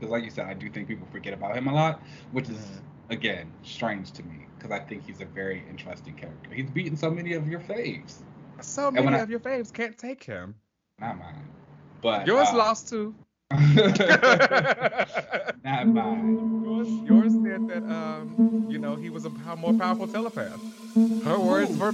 because, like you said, I do think people forget about him a lot, which is again strange to me because I think he's a very interesting character. He's beaten so many of your faves. So many of I, your faves can't take him. Not mine, but yours uh, lost too. Not mine. Yours, yours said that um, you know, he was a more powerful telepath. Her words were.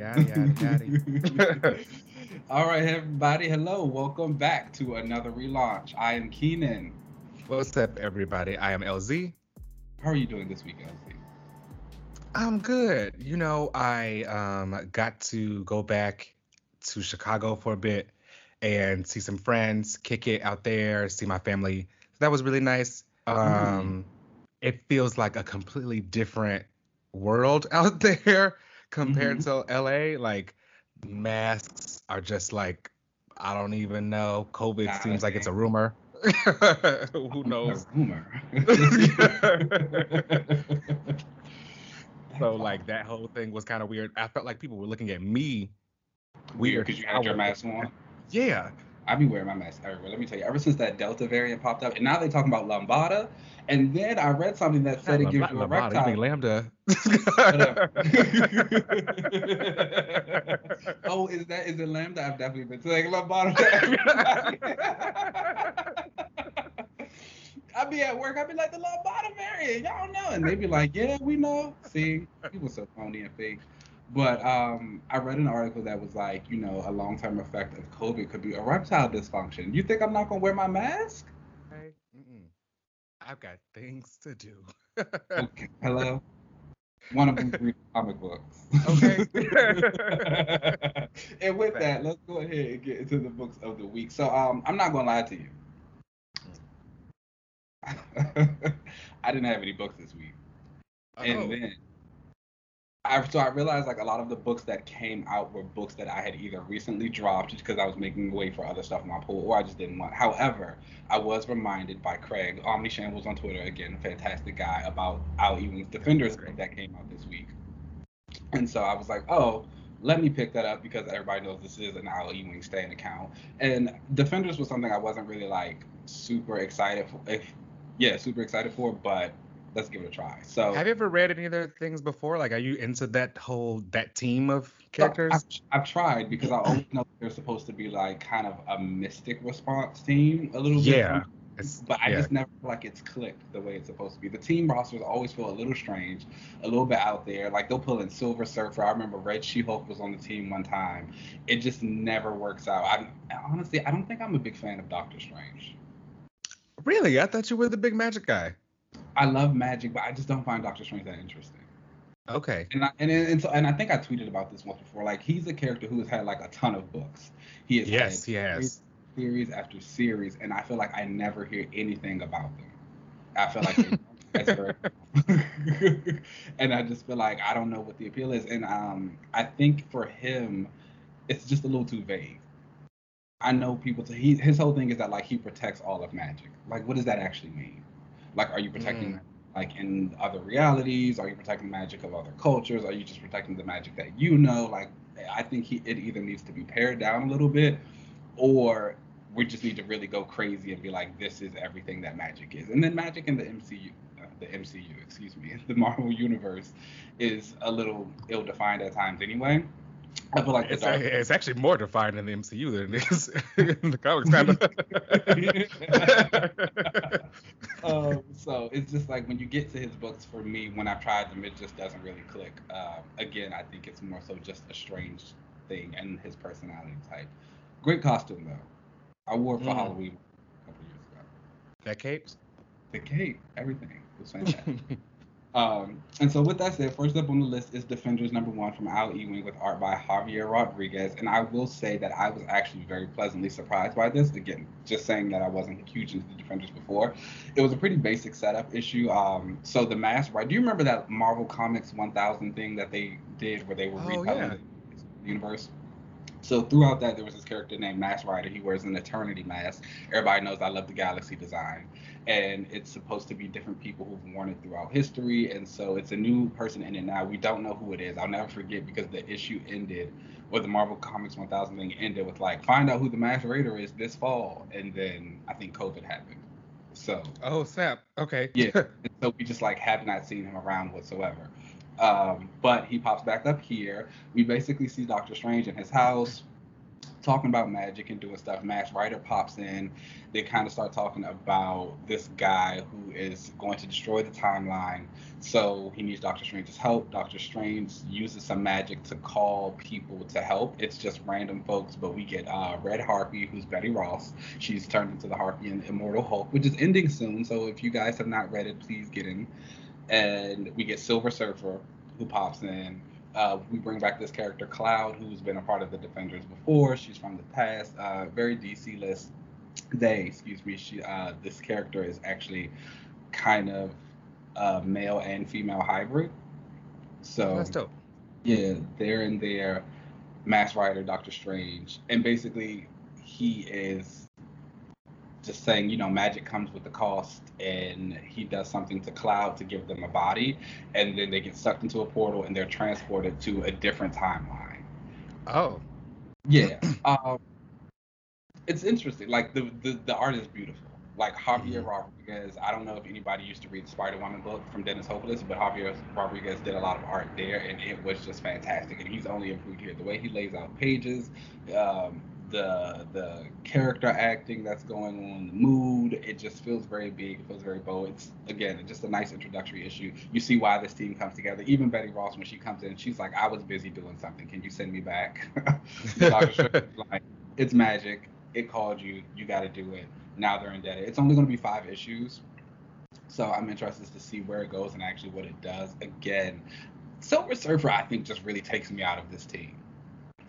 All right, everybody. Hello. Welcome back to another relaunch. I am Keenan. What's up, everybody? I am LZ. How are you doing this week, LZ? I'm good. You know, I um, got to go back to Chicago for a bit and see some friends, kick it out there, see my family. That was really nice. Um, mm. It feels like a completely different world out there compared mm-hmm. to LA. Like masks are just like I don't even know. COVID nah, seems like it's a rumor. Who knows? A rumor. so like that whole thing was kind of weird. I felt like people were looking at me weird because you had your mask on. Yeah, I be wearing my mask everywhere. Let me tell you, ever since that Delta variant popped up, and now they're talking about lambda, and then I read something that said it gives you a erectile. You lambda? oh, is that is it lambda? I've definitely been saying lambda. I be at work, I be like the lambda variant, y'all know, and they'd be like, yeah, we know. See, people so phony and fake. But um, I read an article that was like, you know, a long term effect of COVID could be erectile dysfunction. You think I'm not gonna wear my mask? Hey, mm-mm. I've got things to do. okay. Hello. One of them read comic books. Okay. and with that, let's go ahead and get into the books of the week. So um, I'm not gonna lie to you. Mm. I didn't have any books this week. Oh. And then I, so I realized like a lot of the books that came out were books that I had either recently dropped because I was making way for other stuff in my pool or I just didn't want. However, I was reminded by Craig Omni Shambles on Twitter, again, fantastic guy, about Al Ewing's Defenders book that came out this week. And so I was like, oh, let me pick that up because everybody knows this is an Al Ewing Stan account. And Defenders was something I wasn't really like super excited for. If, yeah, super excited for, but let's give it a try. So, have you ever read any other things before? Like, are you into that whole that team of characters? I've, I've tried because I always know they're supposed to be like kind of a mystic response team, a little bit. Yeah. But I yeah. just never feel like it's clicked the way it's supposed to be. The team rosters always feel a little strange, a little bit out there. Like they'll pull in Silver Surfer. I remember Red She-Hulk was on the team one time. It just never works out. I honestly, I don't think I'm a big fan of Doctor Strange. Really? I thought you were the big magic guy. I love magic, but I just don't find Doctor Strange that interesting. Okay. And I, and and, so, and I think I tweeted about this once before. Like he's a character who has had like a ton of books. He has yes, he has series after series, and I feel like I never hear anything about them. I feel like and I just feel like I don't know what the appeal is, and um, I think for him, it's just a little too vague. I know people. To, he his whole thing is that like he protects all of magic. Like, what does that actually mean? Like, are you protecting mm. like in other realities? Are you protecting magic of other cultures? Are you just protecting the magic that you know? Like, I think he it either needs to be pared down a little bit, or we just need to really go crazy and be like, this is everything that magic is. And then magic in the MCU, uh, the MCU, excuse me, the Marvel universe is a little ill-defined at times anyway. I feel like it's, it's actually more defined in the MCU than it is in the comics, kind of. um, so it's just like when you get to his books, for me, when I've tried them, it just doesn't really click. Uh, again, I think it's more so just a strange thing and his personality type. Great costume though. I wore it for mm. Halloween a couple years ago. That cape? The cape, everything was fantastic. Um, and so with that said, first up on the list is Defenders number one from Al Ewing with art by Javier Rodriguez. And I will say that I was actually very pleasantly surprised by this. Again, just saying that I wasn't huge into the Defenders before. It was a pretty basic setup issue. Um, so the mask, right? Do you remember that Marvel Comics 1000 thing that they did where they were Oh, yeah. the universe? So throughout that, there was this character named Mask Rider. He wears an Eternity mask. Everybody knows I love the Galaxy design, and it's supposed to be different people who've worn it throughout history. And so it's a new person in it now. We don't know who it is. I'll never forget because the issue ended, or the Marvel Comics 1000 thing ended with like, find out who the Mask Rider is this fall, and then I think COVID happened. So Oh snap. Okay. yeah. and so we just like have not seen him around whatsoever. Um, but he pops back up here. We basically see Doctor Strange in his house talking about magic and doing stuff. Mask Rider pops in. They kind of start talking about this guy who is going to destroy the timeline. So he needs Doctor Strange's help. Doctor Strange uses some magic to call people to help. It's just random folks, but we get uh, Red Harpy, who's Betty Ross. She's turned into the Harpy in Immortal Hulk, which is ending soon. So if you guys have not read it, please get in. And we get Silver Surfer, who pops in. Uh, we bring back this character Cloud, who's been a part of the Defenders before. She's from the past, uh, very DC list. They, excuse me, she, uh, this character is actually kind of a male and female hybrid. So That's dope. yeah, they're in there. Mask Rider, Doctor Strange, and basically he is just saying, you know, magic comes with the cost, and he does something to Cloud to give them a body, and then they get sucked into a portal and they're transported to a different timeline. Oh. Yeah, um, it's interesting. Like the, the the art is beautiful. Like Javier Mhm. Rodriguez, I don't know if anybody used to read the Spider-Woman book from Dennis Hopeless, but Javier Rodriguez did a lot of art there, and it was just fantastic. And he's only improved here. The way he lays out pages, um, the the character acting that's going on, the mood, it just feels very big. It feels very bold. It's again just a nice introductory issue. You see why this team comes together. Even Betty Ross, when she comes in, she's like, "I was busy doing something. Can you send me back?" Dr. Strange is like, it's magic. It called you. You got to do it. Now they're indebted. It's only going to be five issues. So I'm interested to see where it goes and actually what it does. Again, Silver Surfer, I think, just really takes me out of this team.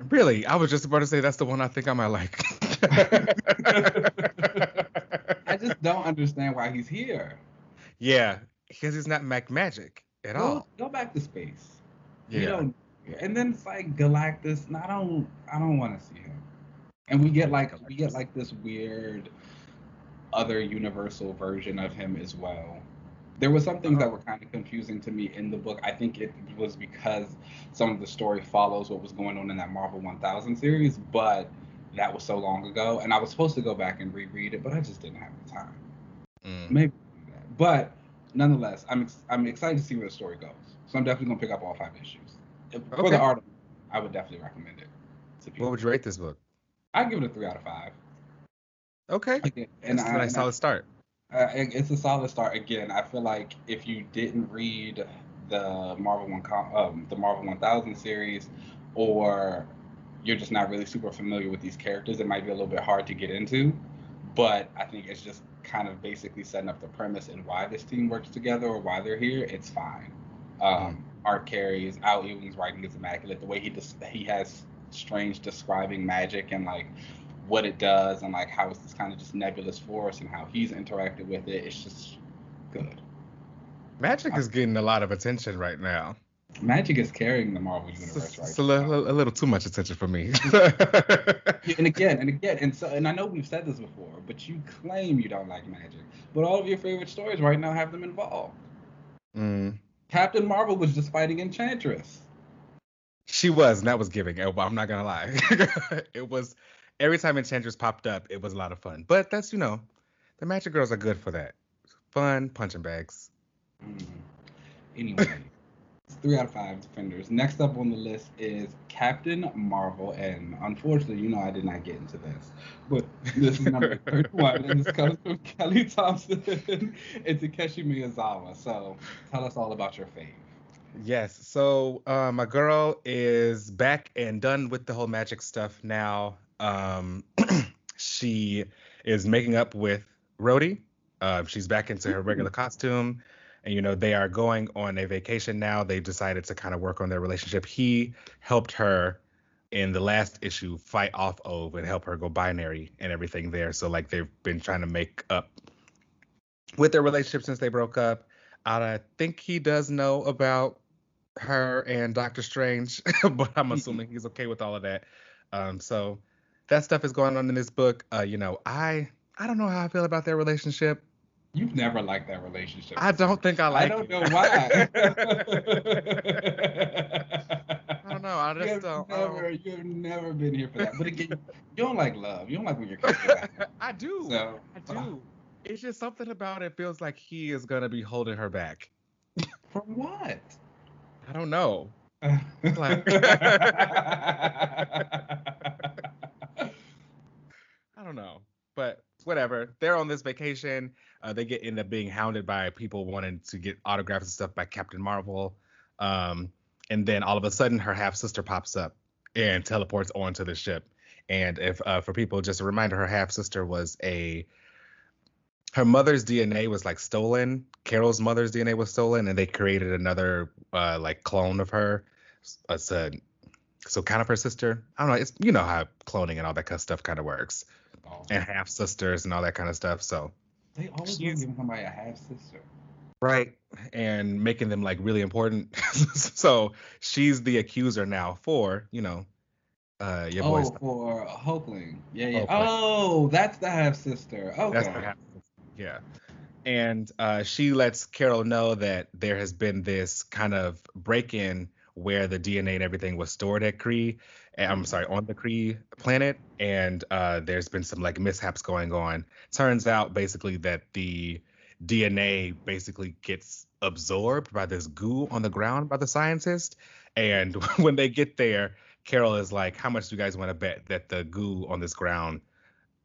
Really? I was just about to say that's the one I think I might like. I just don't understand why he's here. yeah, because he's not Mac Magic at Go, all. go back to space. You Yeah. don't, and then it's like Galactus. And I don't. I don't want to see him. And we get like we get like this weird other universal version of him as well. There were some things that were kind of confusing to me in the book. I think it was because some of the story follows what was going on in that Marvel 1000 series, but that was so long ago, and I was supposed to go back and reread it, but I just didn't have the time. Mm. Maybe I'll do that. But nonetheless, I'm ex- I'm excited to see where the story goes. So I'm definitely gonna pick up all five issues. If, For Okay. the art, I would definitely recommend it. What would you rate this book? I'd give it a three out of five. Okay. Again, and That's I, a nice and I- solid start. Uh, it's a solid start. Again, I feel like if you didn't read the Marvel one, um, the Marvel 1000 series, or you're just not really super familiar with these characters, it might be a little bit hard to get into. But I think it's just kind of basically setting up the premise and why this team works together or why they're here. It's fine. Um, Art carries. Al Ewing's writing is immaculate. The way he dis- he has Strange describing magic and like what it does and like how it's this kind of just nebulous force and how he's interacted with it. It's just good. Magic is getting a lot of attention right now. Magic is carrying the Marvel It's, universe right it's a, now. little, a little too much attention for me. And again and again and so and I know we've said this before, but you claim you don't like magic, but all of your favorite stories right now have them involved. mm. Captain Marvel was just fighting Enchantress. She was, and that was giving. I'm not gonna lie. it was every time Enchantress popped up, it was a lot of fun. But that's you know, the Magic Girls are good for that. Fun punching bags. Mhm. Anyway, it's three out of five defenders. Next up on the list is Captain Marvel, and unfortunately, you know I did not get into this, but this is number 31, and this comes from Kelly Thompson and Takeshi Miyazawa. So tell us all about your fave. Yes. So uh, my girl is back and done with the whole magic stuff now. Um, she is making up with Rhodey. Uh, she's back into her regular costume. and you know they are going on a vacation now. They've decided to kind of work on their relationship. He helped her in the last issue fight off Ove and help her go binary and everything there. So like they've been trying to make up with their relationship since they broke up. I think he does know about her and Doctor Strange, but I'm assuming he's okay with all of that. Um, so that stuff is going on in this book. Uh, you know, I I don't know how I feel about their relationship. You've never liked that relationship. I don't think I like. I don't it. know why. I don't know. I just you've don't. I never, you've never been here for that. But again, you don't like love. You don't like when you're I do. So I do. It's just something about it feels like he is gonna be holding her back. from what? I don't know. Like- don't know, but whatever. They're on this vacation. Uh, they get end up being hounded by people wanting to get autographs and stuff by Captain Marvel. Um, and then all of a sudden, her half sister pops up and teleports onto the ship. And if uh, for people, just a reminder, her half sister was a her mother's DNA was like stolen. Carol's mother's DNA was stolen, and they created another uh, like clone of her. It's a so kind of her sister. I don't know. It's you know how cloning and all that kind of stuff kind of works, and half sisters and all that kind of stuff. So they always she's- to give somebody a half sister. right, and making them like really important. so she's the accuser now for you know, uh, your oh, boy's. for Hulkling. Yeah, yeah. Hulkling. Oh, that's the half sister. Okay. That's the half. sister. Yeah. And uh, she lets Carol know that there has been this kind of break in where the DNA and everything was stored at Kree. eh, I'm sorry, on the Kree planet. And uh, there's been some like mishaps going on. Turns out basically that the DNA basically gets absorbed by this goo on the ground by the scientist. And when they get there, Carol is like, How much do you guys want to bet that the goo on this ground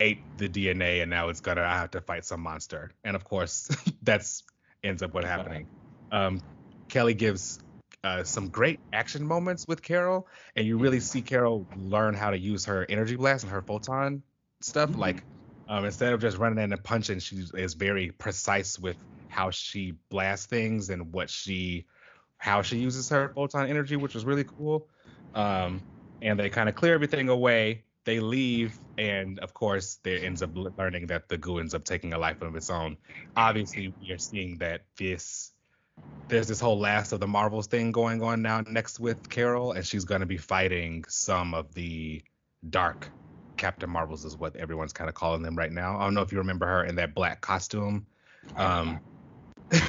ate the DNA and now it's gonna I have to fight some monster. And of course, that's ends up what happening. Um, Kelly gives uh, some great action moments with Carol, and you really see Carol learn how to use her energy blast and her photon stuff. Mhm. Like um, instead of just running in and punching, she is very precise with how she blasts things and what she how she uses her photon energy, which was really cool. Um, and they kind of clear everything away. They leave, and of course, they ends up learning that the goo ends up taking a life of its own. Obviously, we are seeing that this there's this whole last of the Marvels thing going on now next with Carol, and she's going to be fighting some of the dark Captain Marvels, is what everyone's kind of calling them right now. I don't know if you remember her in that black costume. Um,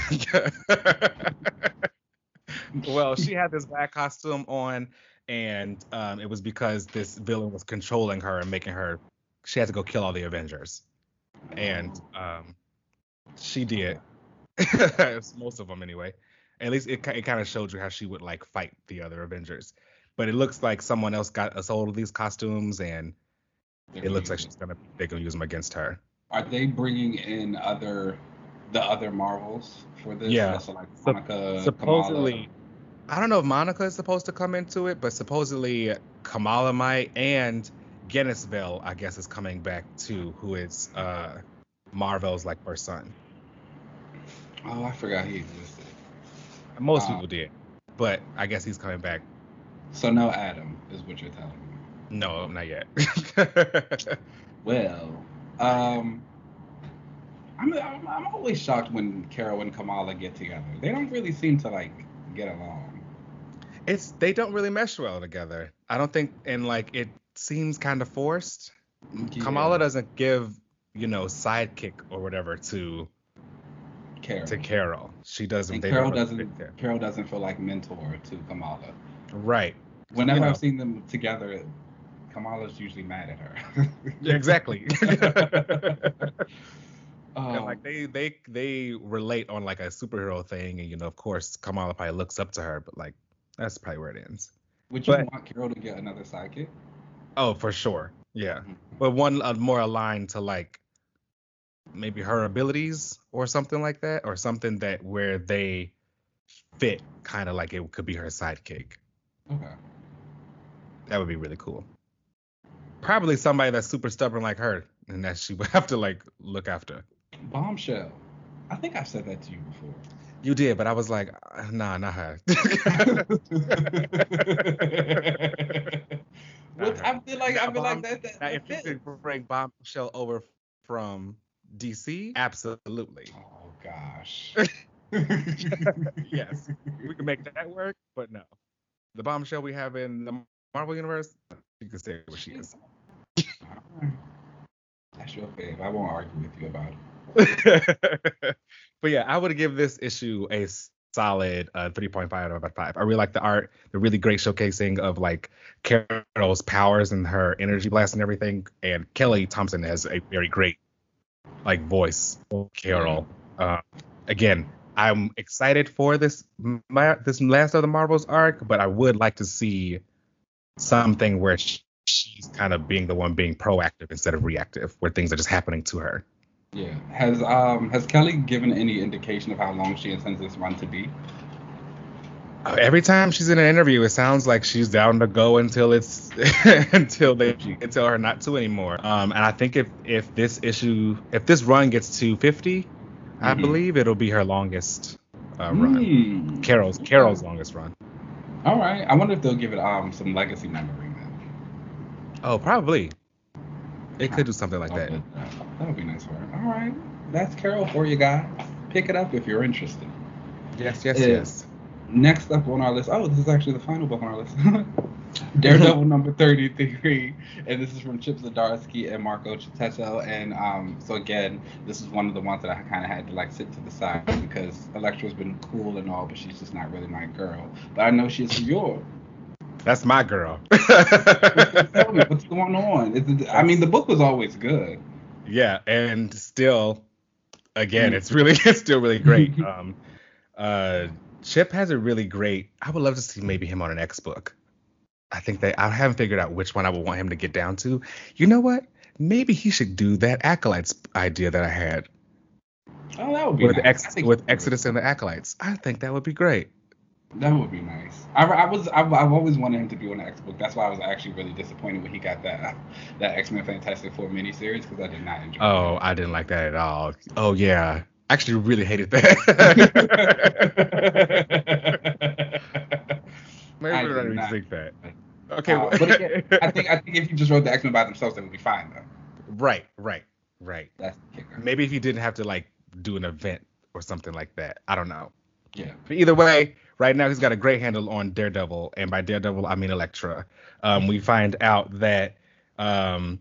well, she had this black costume on, and um, it was because this villain was controlling her and making her. She had to go kill all the Avengers, and um, she did. Most of them, anyway. At least it, it kind of showed you how she would like fight the other Avengers. But it looks like someone else got a hold of these costumes, and They're it looks like she's gonna they're gonna use them against her. Are they bringing in other, the other Marvels for this? Yeah. So like Monica, supposedly I don't know if Monica is supposed to come into it, but supposedly Kamala might and Genis-Vell, I guess, is coming back too, who is uh Marvel's like first son. Oh, I forgot he existed. Most Wow. people did, but I guess he's coming back. So no Adam is what you're telling me. No, not yet. Well, um, I'm, I'm I'm always shocked when Carol and Kamala get together. They don't really seem to like get along. it's they don't really mesh well together. I don't think, and like it seems kind of forced. Yeah, Kamala doesn't give, you know, sidekick or whatever to Carol. to Carol. She doesn't. and Carol doesn't. Carol doesn't feel like mentor to Kamala. Right. Whenever know. I've seen them together, Kamala's usually mad at her. Exactly. Um, like they they they relate on like a superhero thing, and you know, of course, Kamala probably looks up to her, but like that's probably where it ends. would you but- want Carol to get another sidekick? Oh, for sure, yeah. Mhm. But one uh, more aligned to like maybe her abilities or something like that, or something that where they fit, kind of like it could be her sidekick. Okay. That would be really cool. Probably somebody that's super stubborn like her, and that she would have to like look after. Bombshell. I think I've said that to you before. You did, but I was like, uh, nah, not her. Which I feel like I feel like that. that Now, if you that could bring Bombshell over from DC, absolutely. Oh gosh. Yes. We can make that work, but no. The Bombshell we have in the Marvel Universe, you can say what she is. That's your fave. I won't argue with you about it. but yeah, I would give this issue a solid uh, 3.5 out of 5. I really like the art, the really great showcasing of like Carol's powers and her energy blast and everything. And Kelly Thompson has a very great like voice Carol. Uh, again, I'm excited for this my, this last of the Marvels arc, but I would like to see something where sh- she's kind of being the one being proactive instead of reactive, where things are just happening to her. Yeah. Has um has Kelly given any indication of how long she intends this run to be? Every time she's in an interview, it sounds like she's down to go until it's until they tell her not to anymore. Um, and I think if if this issue, if this run gets to 50, I Mhm. believe it'll be her longest uh, run. Hmm. Carol's Carol's longest run. All right. I wonder if they'll give it um some legacy memory then. Oh, probably. It could do something like that. That would be nice for her. All right. That's Carol for you guys. Pick it up if you're interested. Yes, yes, yes. Next up on our list. Oh, this is actually the final book on our list. Daredevil number 33. And this is from Chip Zdarsky and Marco Checchetto. And um, so again, this is one of the ones that I kind of had to like sit to the side because Elektra's been cool and all, but she's just not really my girl. But I know she's yours. That's my girl. Tell me what's going on. Is it, I mean, the book was always good. yeah, and still, again, Mm. it's really, it's still really great. Um, uh, Chip has a really great. I would love to see maybe him on an X book. I think that I haven't figured out which one I would want him to get down to. You know what? Maybe he should do that acolytes idea that I had Oh, that would be with nice. Ex- with. Exodus and the acolytes. I think that would be great. That would be nice. I, I was I've, I've always wanted him to be on the X book. That's why I was actually really disappointed when he got that that X Men Fantastic Four miniseries because I did not enjoy. Oh, I didn't like that at all. Oh yeah, I actually really hated that. Maybe I we don't even think that. Okay, Uh, again, I think I think if you just wrote the X Men by themselves, they would be fine though. right, right, right. That's the kicker. Maybe if you didn't have to like do an event or something like that. I don't know. Yeah. But either way, right now he's got a great handle on Daredevil, and by Daredevil I mean Elektra. Um, we find out that um,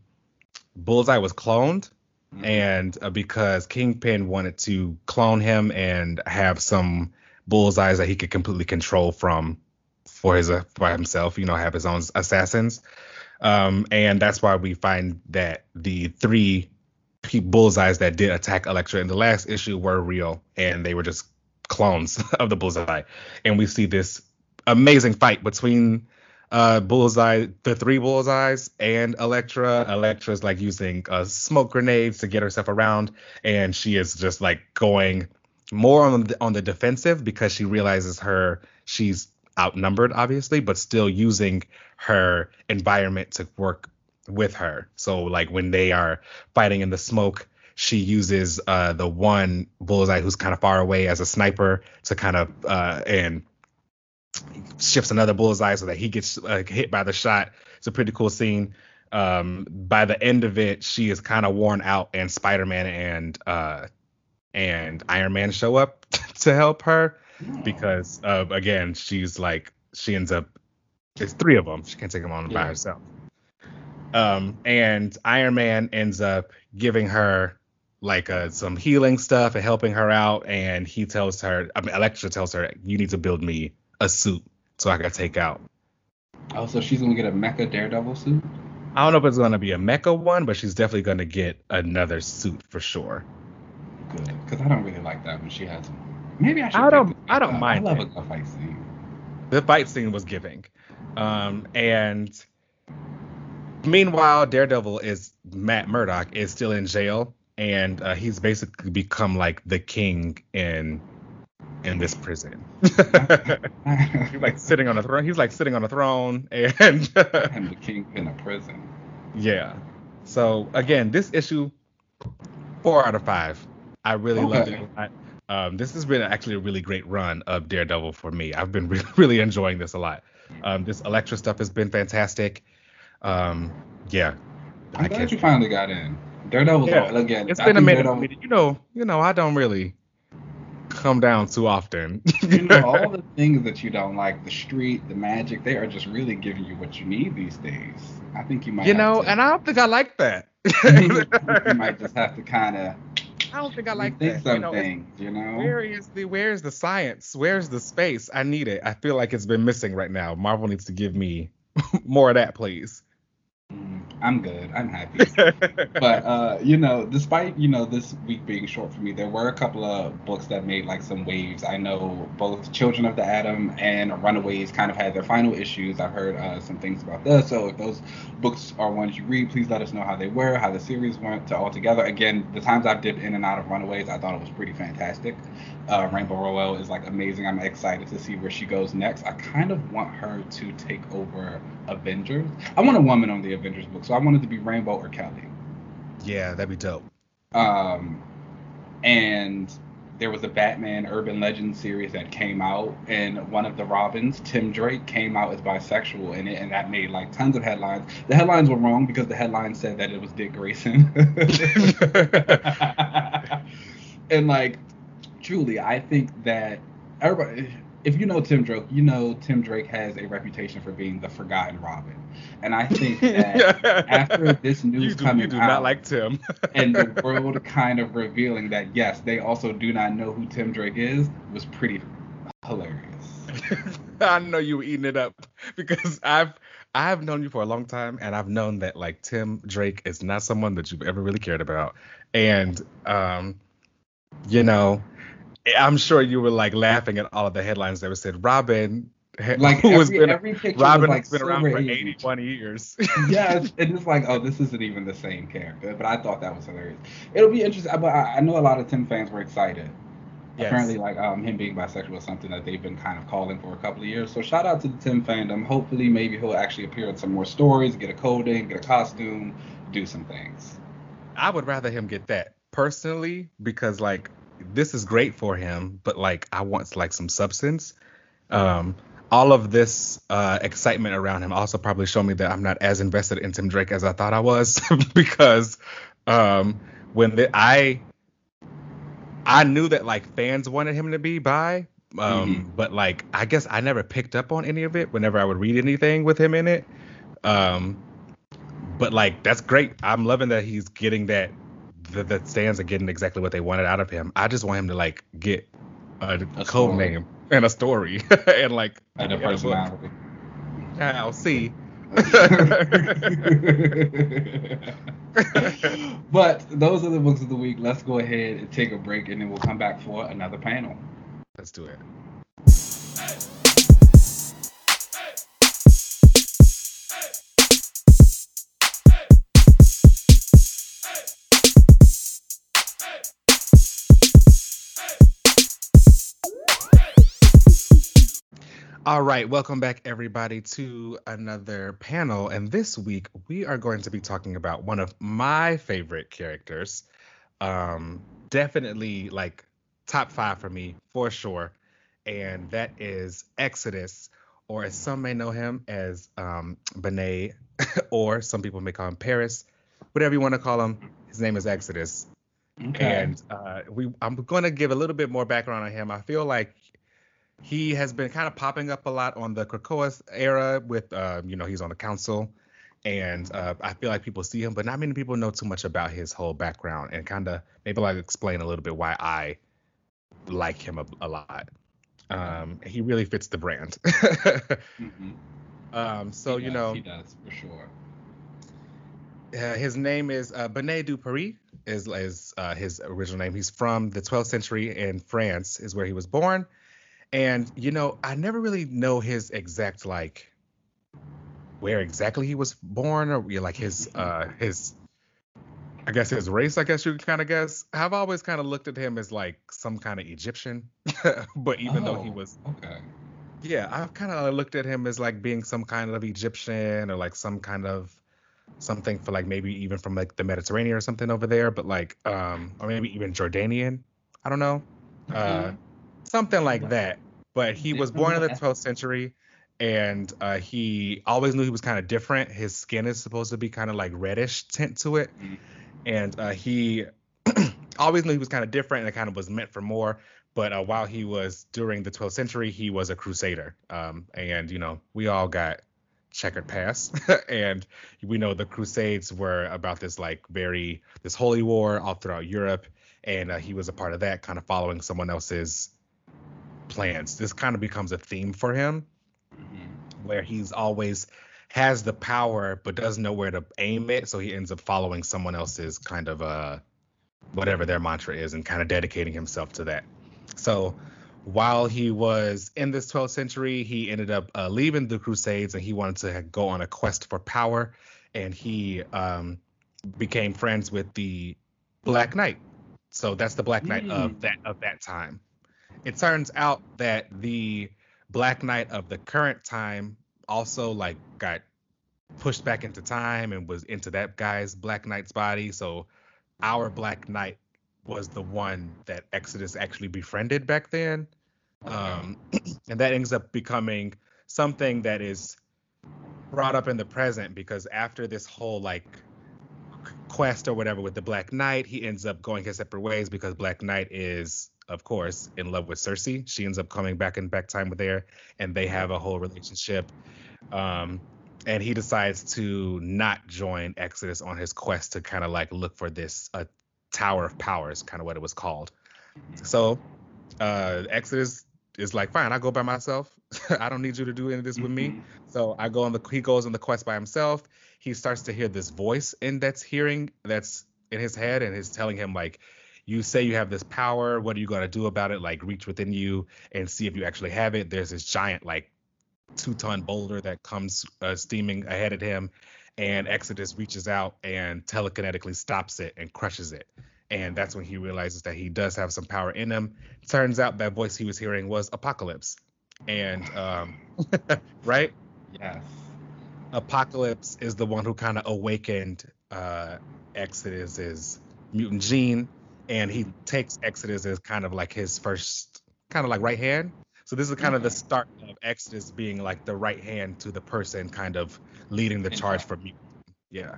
Bullseye was cloned, Mhm. and uh, because Kingpin wanted to clone him and have some bullseyes that he could completely control from for his uh, for himself, you know, have his own assassins. Um, and that's why we find that the three bullseyes that did attack Elektra in the last issue were real, and they were just clones of the bullseye. And we see this amazing fight between uh bullseye the three bullseyes and Elektra. Elektra's like using uh smoke grenades to get herself around and she is just like going more on the on the defensive because she realizes her she's outnumbered obviously but still using her environment to work with her. So like when they are fighting in the smoke she uses uh the one bullseye who's kind of far away as a sniper to kind of uh and shifts another bullseye so that he gets uh, hit by the shot. It's a pretty cool scene. Um, by the end of it, she is kind of worn out, and Spider-Man and uh, and Iron Man show up to help her because uh, again, she's like she ends up. It's three of them. She can't take them on by herself. Um, and Iron Man ends up giving her like uh, some healing stuff and helping her out. And he tells her, I mean, Elektra tells her, you need to build me a suit so I can take out. Oh, so she's gonna get a Mecha Daredevil suit. I don't know if it's gonna be a mecha one, but she's definitely gonna get another suit for sure. Good, because I don't really like that when she has. Maybe I should. I don't- I don't up. mind I love it. a fight scene. The fight scene was giving. Um, and meanwhile, Daredevil is Matt Murdock is still in jail, and uh, he's basically become like the king in in this prison. he's like sitting on a throne. He's like sitting on a throne, and and the kingpin of prison. yeah. So again, this issue, four out of five. I really loved it. Okay. a lot. Um, this has been actually a really great run of Daredevil for me. I've been really, really enjoying this a lot. Um, this Elektra stuff has been fantastic. Um, yeah. I'm glad you finally got in. Daredevil yeah. again. It's been a minute. Daredevil... You know, you know, I don't really come down too often. you know, all the things that you don't like, the street, the magic, they are just really giving you what you need these days. I think you might. You know, to, and I don't think I like that. you might just have to kind of. I don't think I like that. Some you know, you know. Where is the where is the science? Where's the space? I need it. I feel like it's been missing right now. Marvel needs to give me more of that, please. I'm good. I'm happy. but uh, you know, despite you know this week being short for me, there were a couple of books that made like some waves. I know both Children of the Atom and Runaways kind of had their final issues. I've heard uh, some things about this. So if those books are ones you read, please let us know how they were, how the series went to all together. Again, the times I've dipped in and out of Runaways, I thought it was pretty fantastic. Uh, Rainbow Rowell is like amazing. I'm excited to see where she goes next. I kind of want her to take over Avengers. I want a woman on the Avengers book, so I wanted to be Rainbow or Kelly. Yeah, that'd be dope. Um, and there was a Batman Urban Legend series that came out, and one of the Robins, Tim Drake, came out as bisexual in it, and that made like tons of headlines. The headlines were wrong because the headlines said that it was Dick Grayson. and like, truly, I think that everybody if you know Tim Drake, you know Tim Drake has a reputation for being the forgotten Robin. And I think that after this news you do, coming you do out, not like Tim, and the world kind of revealing that yes, they also do not know who Tim Drake is, was pretty hilarious. I know you were eating it up because I've I've known you for a long time, and I've known that like Tim Drake is not someone that you've ever really cared about, and um, you know I'm sure you were like laughing at all of the headlines that were said Robin like who every, been, every picture Robin like has been around for 81 years. yes, and it's like, oh, this isn't even the same character. But I thought that was hilarious. It'll be interesting. But I, I know a lot of Tim fans were excited. Yes. Apparently, like um, him being bisexual was something that they've been kind of calling for a couple of years. So shout out to the Tim fandom. Hopefully, maybe he'll actually appear in some more stories, get a coding, get a costume, do some things. I would rather him get that personally because like this is great for him, but like I want like some substance. Um, all of this uh, excitement around him also probably showed me that I'm not as invested in Tim Drake as I thought I was because um, when the, I I knew that like fans wanted him to be by, um, mm-hmm. but like I guess I never picked up on any of it whenever I would read anything with him in it. Um, but like that's great. I'm loving that he's getting that the, the stands are getting exactly what they wanted out of him. I just want him to like get a, a code story. name and a story and like and a personality. I'll see. but those are the books of the week. Let's go ahead and take a break, and then we'll come back for another panel. Let's do it. All right, welcome back, everybody, to another panel. And this week, we are going to be talking about one of my favorite characters. Um, definitely like top five for me, for sure. And that is Exodus, or as some may know him as um, Bennet, or some people may call him Paris, whatever you want to call him. His name is Exodus. Okay. And uh, we, I'm going to give a little bit more background on him. I feel like he has been kind of popping up a lot on the Krakoa era with, uh, you know, he's on the council. And uh, I feel like people see him, but not many people know too much about his whole background and kind of maybe like explain a little bit why I like him a, a lot. Um, he really fits the brand. mm-hmm. um, so, he you know. He does, for sure. Uh, his name is uh, Bennet du Paris, is, is uh, his original name. He's from the 12th century in France, is where he was born. And you know, I never really know his exact like where exactly he was born or like his uh his I guess his race, I guess you kind of guess. I've always kind of looked at him as like some kind of Egyptian, but even oh, though he oh, was okay. Yeah, I've kind of looked at him as like being some kind of Egyptian or like some kind of something for like maybe even from like the Mediterranean or something over there, but like um or maybe even Jordanian. I don't know. uh, something like that. But he was born in the 12th century, and uh, he always knew he was kind of different. His skin is supposed to be kind of like reddish tint to it, mm-hmm. and uh, he always knew he was kind of different, and it kind of was meant for more. But uh, while he was during the 12th century, he was a crusader, um, and you know we all got checkered past and we know the crusades were about this like very this holy war all throughout europe and uh, he was a part of that kind of following someone else's plans this kind of becomes a theme for him mm-hmm. where he's always has the power but doesn't know where to aim it so he ends up following someone else's kind of uh whatever their mantra is and kind of dedicating himself to that so while he was in this 12th century, he ended up uh, leaving the Crusades and he wanted to go on a quest for power. And he um, became friends with the Black Knight. So that's the Black Knight mm. of that of that time. It turns out that the Black Knight of the current time also like got pushed back into time and was into that guy's Black Knight's body. So our Black Knight was the one that Exodus actually befriended back then. Um, and that ends up becoming something that is brought up in the present because after this whole like quest or whatever with the Black Knight, he ends up going his separate ways because Black Knight is, of course, in love with Sersi. She ends up coming back in back time with there, and they have a whole relationship. Um, and he decides to not join Exodus on his quest to kind of like look for this uh, Tower of Powers, kind of what it was called. So uh, Exodus is like, fine, I'll go by myself. I don't need you to do any of this with me. Mm-hmm. So I go on the he goes on the quest by himself. He starts to hear this voice in that's hearing that's in his head and is telling him like, you say you have this power. What are you gonna do about it? Like reach within you and see if you actually have it. There's this giant like two ton boulder that comes uh, steaming ahead of him, and Exodus reaches out and telekinetically stops it and crushes it and that's when he realizes that he does have some power in him. Turns out that voice he was hearing was Apocalypse, and um, right? Yes. Apocalypse is the one who kind of awakened uh, Exodus's mutant gene, and he takes Exodus as kind of like his first, kind of like right hand. So this is kind of the start of Exodus being like the right hand to the person, kind of leading the charge for mutant. Yeah.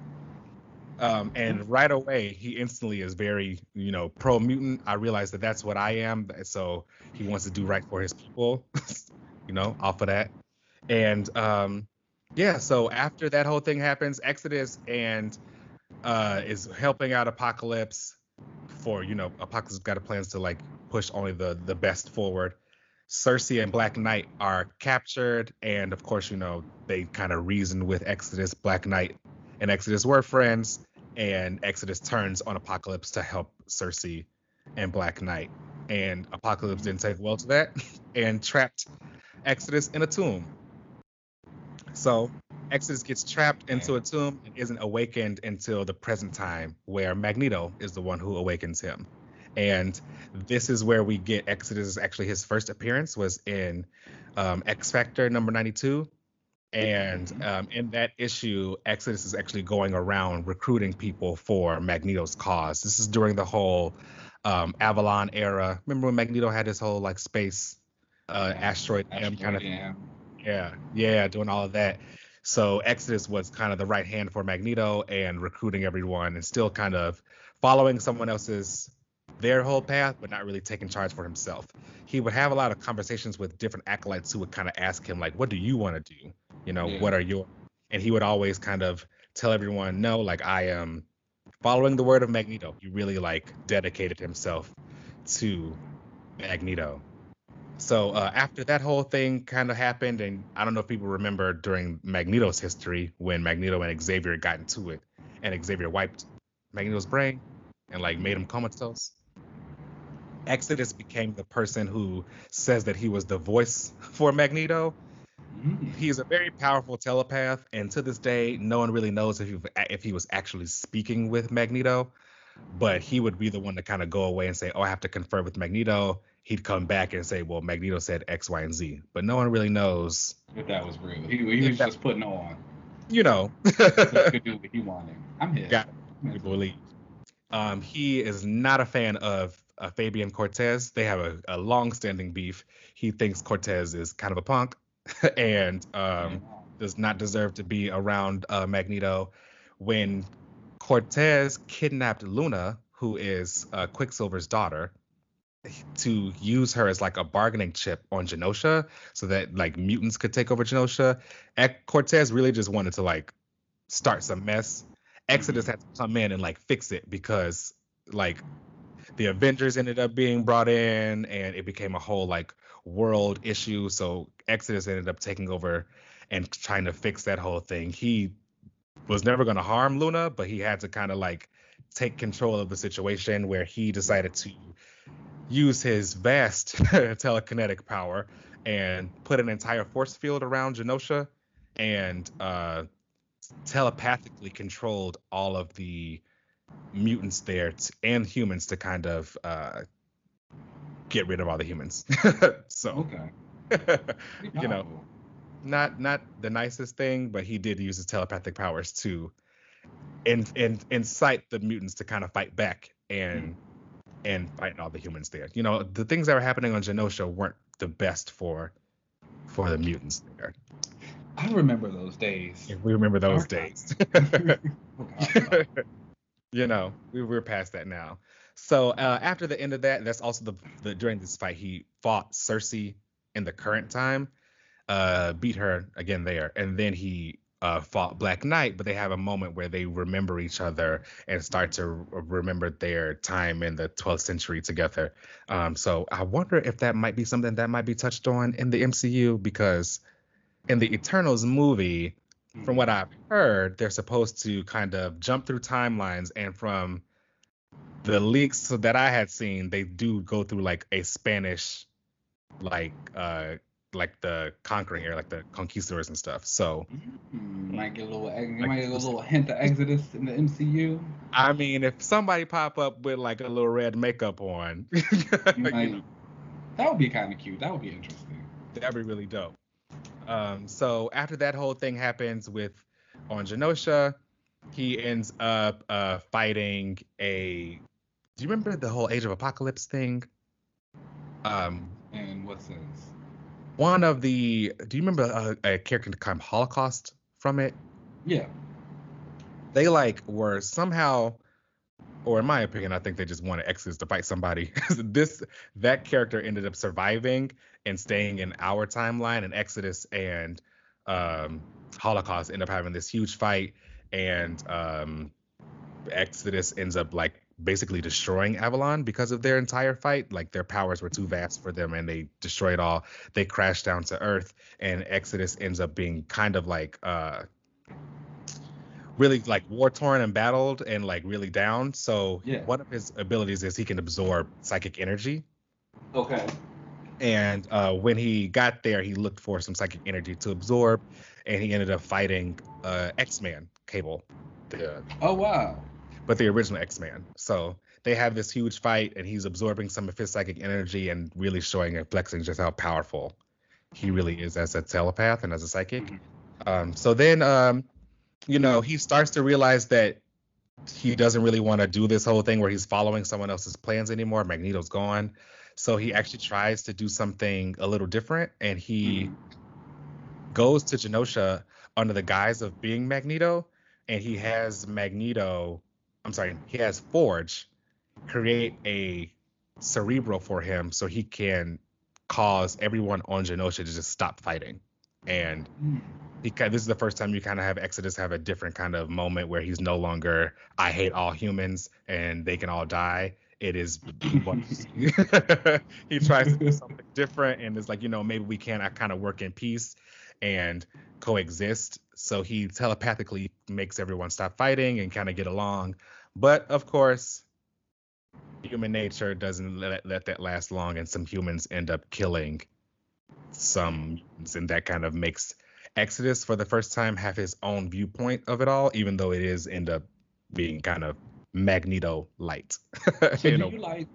Um, and right away, he instantly is very, you know, pro mutant. I realize that that's what I am. So he wants to do right for his people, you know, off of that. And um, yeah, so after that whole thing happens, Exodus and uh, is helping out Apocalypse for, you know, Apocalypse got plans to like push only the the best forward. Sersi and Black Knight are captured, and of course, you know, they kind of reason with Exodus. Black Knight and Exodus were friends, and Exodus turns on Apocalypse to help Sersi and Black Knight. And Apocalypse didn't take well to that and trapped Exodus in a tomb. So Exodus gets trapped into a tomb and isn't awakened until the present time, where Magneto is the one who awakens him. And this is where we get Exodus. Actually, his first appearance was in um, X Factor number 92, and mm-hmm. um, in that issue, Exodus is actually going around recruiting people for Magneto's cause. This is during the whole um, Avalon era. Remember when Magneto had his whole like space uh, asteroid, M kind of yeah. yeah, yeah, doing all of that. So Exodus was kind of the right hand for Magneto and recruiting everyone and still kind of following someone else's their whole path, but not really taking charge for himself. He would have a lot of conversations with different acolytes who would kind of ask him like, "What do you want to do?" You know, yeah. what are your and he would always kind of tell everyone, no, like I am following the word of Magneto. He really like dedicated himself to Magneto. So uh, after that whole thing kind of happened, and I don't know if people remember during Magneto's history when Magneto and Xavier got into it, and Xavier wiped Magneto's brain and like made him comatose. Exodus became the person who says that he was the voice for Magneto, He's a very powerful telepath, and to this day, no one really knows if he if he was actually speaking with Magneto. But he would be the one to kind of go away and say, "Oh, I have to confer with Magneto." He'd come back and say, "Well, Magneto said X, Y, and Z," but no one really knows if that was real. He, he was just putting on. You know, he could do what he wanted. I'm here. Got believe. Um, he is not a fan of uh, Fabian Cortez. They have a, a long-standing beef. He thinks Cortez is kind of a punk and um, does not deserve to be around uh, Magneto. When Cortez kidnapped Luna, who is uh, Quicksilver's daughter, to use her as like a bargaining chip on Genosha so that like mutants could take over Genosha. Cortez really just wanted to like start some mess. Exodus mm-hmm. had to come in and like fix it because like the Avengers ended up being brought in and it became a whole like world issue. So Exodus ended up taking over and trying to fix that whole thing. He was never going to harm Luna, but he had to kind of like take control of the situation where he decided to use his vast telekinetic power and put an entire force field around Genosha and uh, telepathically controlled all of the mutants there t- and humans to kind of uh, get rid of all the humans. so, okay. you know, not not the nicest thing, but he did use his telepathic powers to in, in, incite the mutants to kind of fight back and and fighting all the humans there. You know, the things that were happening on Genosha weren't the best for for the mutants there. I remember those days. Yeah, we remember those days. you know, we, we're past that now. So uh, after the end of that, that's also the, the during this fight he fought Sersi in the current time, uh, beat her again there, and then he uh, fought Black Knight, but they have a moment where they remember each other and start to remember their time in the 12th century together. Um, so I wonder if that might be something that might be touched on in the MCU because in the Eternals movie, from what I've heard, they're supposed to kind of jump through timelines, and from the leaks that I had seen, they do go through like a Spanish, like uh like the conquering era, like the conquistadors and stuff. So mm-hmm. might get a little, you might get a little hint of Exodus in the MCU. I mean, if somebody pop up with like a little red makeup on, might, know, that would be kind of cute. That would be interesting. That'd be really dope. Um, so after that whole thing happens with on Genosha, he ends up uh, fighting a. Do you remember the whole Age of Apocalypse thing? Um, and what sense? One of the. Do you remember a, a character called Holocaust from it? Yeah. They like were somehow or in my opinion, I think they just wanted Exodus to fight somebody. this that character ended up surviving and staying in our timeline, and Exodus and um, Holocaust end up having this huge fight, and um, Exodus ends up like basically destroying Avalon because of their entire fight. Like their powers were too vast for them, and they destroy it all. They crash down to Earth, and Exodus ends up being kind of like uh, really like war torn and battled and like really down. So yeah. one of his abilities is he can absorb psychic energy. Okay. And uh, when he got there, he looked for some psychic energy to absorb, and he ended up fighting uh, X-Man Cable. The, oh wow! But the original X-Man. So they have this huge fight, and he's absorbing some of his psychic energy and really showing and flexing just how powerful he really is as a telepath and as a psychic. Mm-hmm. Um, so then um, you know, he starts to realize that he doesn't really want to do this whole thing where he's following someone else's plans anymore. Magneto's gone. So he actually tries to do something a little different and he mm. goes to Genosha under the guise of being Magneto and he has Magneto, I'm sorry, he has Forge create a cerebro for him so he can cause everyone on Genosha to just stop fighting. And because this is the first time you kind of have Exodus have a different kind of moment where he's no longer I hate all humans and they can all die. It is he tries to do something different and it's like you know maybe we can I kind of work in peace and coexist. So he telepathically makes everyone stop fighting and kind of get along. But of course, human nature doesn't let, let that last long, and some humans end up killing some and that kind of makes Exodus for the first time have his own viewpoint of it all, even though it is end up being kind of Magneto light. so do you like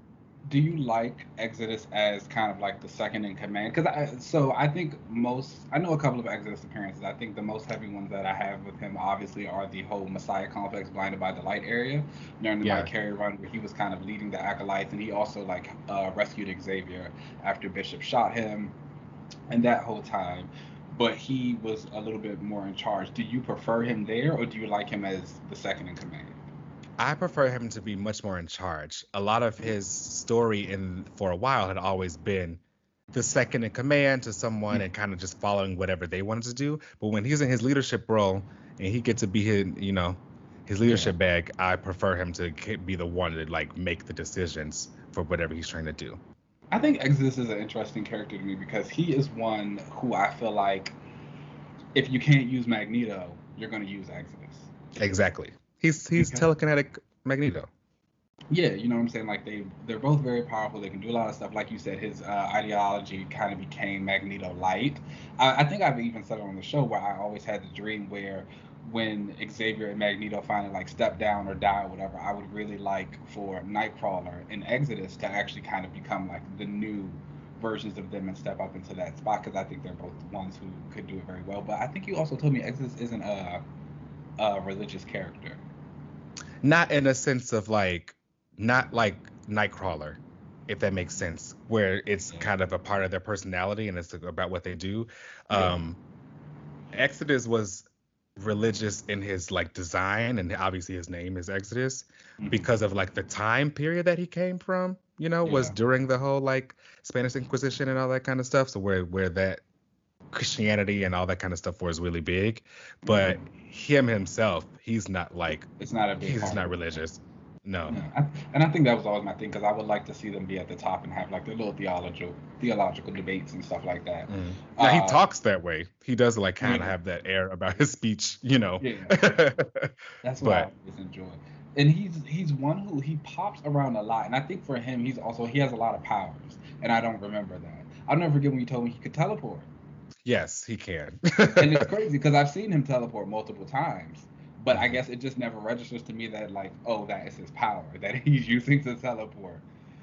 do you like Exodus as kind of like the second in command? Because I so I think most I know a couple of Exodus appearances. I think the most heavy ones that I have with him obviously are the whole Messiah complex blinded by the light area during the Yeah. Mike Carey run where he was kind of leading the acolytes and he also like uh, rescued Xavier after Bishop shot him and that whole time. But he was a little bit more in charge. Do you prefer him there or do you like him as the second in command? I prefer him to be much more in charge. A lot of his story in for a while had always been the second in command to someone and mm. kind of just following whatever they wanted to do. But when he's in his leadership role and he gets to be his, you know, his leadership bag, I prefer him to be the one to like make the decisions for whatever he's trying to do. I think Exodus is an interesting character to me because he is one who I feel like if you can't use Magneto, you're going to use Exodus. Exactly. He's he's Okay. telekinetic Magneto. Yeah, you know what I'm saying? Like they they're both very powerful. They can do a lot of stuff. Like you said, his uh, ideology kind of became Magneto light. I, I think I've even said it on the show where I always had the dream where when Xavier and Magneto finally like step down or die or whatever, I would really like for Nightcrawler and Exodus to actually kind of become like the new versions of them and step up into that spot because I think they're both ones who could do it very well. But I think you also told me Exodus isn't a, a religious character. Not in a sense of like not like Nightcrawler, if that makes sense, where it's Yeah. kind of a part of their personality and it's about what they do. Yeah. Um Exodus was religious in his like design and obviously his name is Exodus Mhm. because of like the time period that he came from, you know, was during the whole like Spanish Inquisition and all that kind of stuff. So where where that Christianity and all that kind of stuff was really big. But him himself, he's not like It's not a big he's not religious. No. I, and I think that was always my thing because I would like to see them be at the top and have like their little theological theological debates and stuff like that. Mm. Now he Uh, talks that way. He does like kind of Yeah. have that air about his speech, you know. Yeah, that's what I always enjoy. And he's he's one who he pops around a lot, and I think for him he's also he has a lot of powers, and I don't remember that. I'll never forget when you told me he could teleport, yes, he can. and it's crazy because I've seen him teleport multiple times, but Mm-hmm. I guess it just never registers to me that like oh that is his power that he's using to teleport.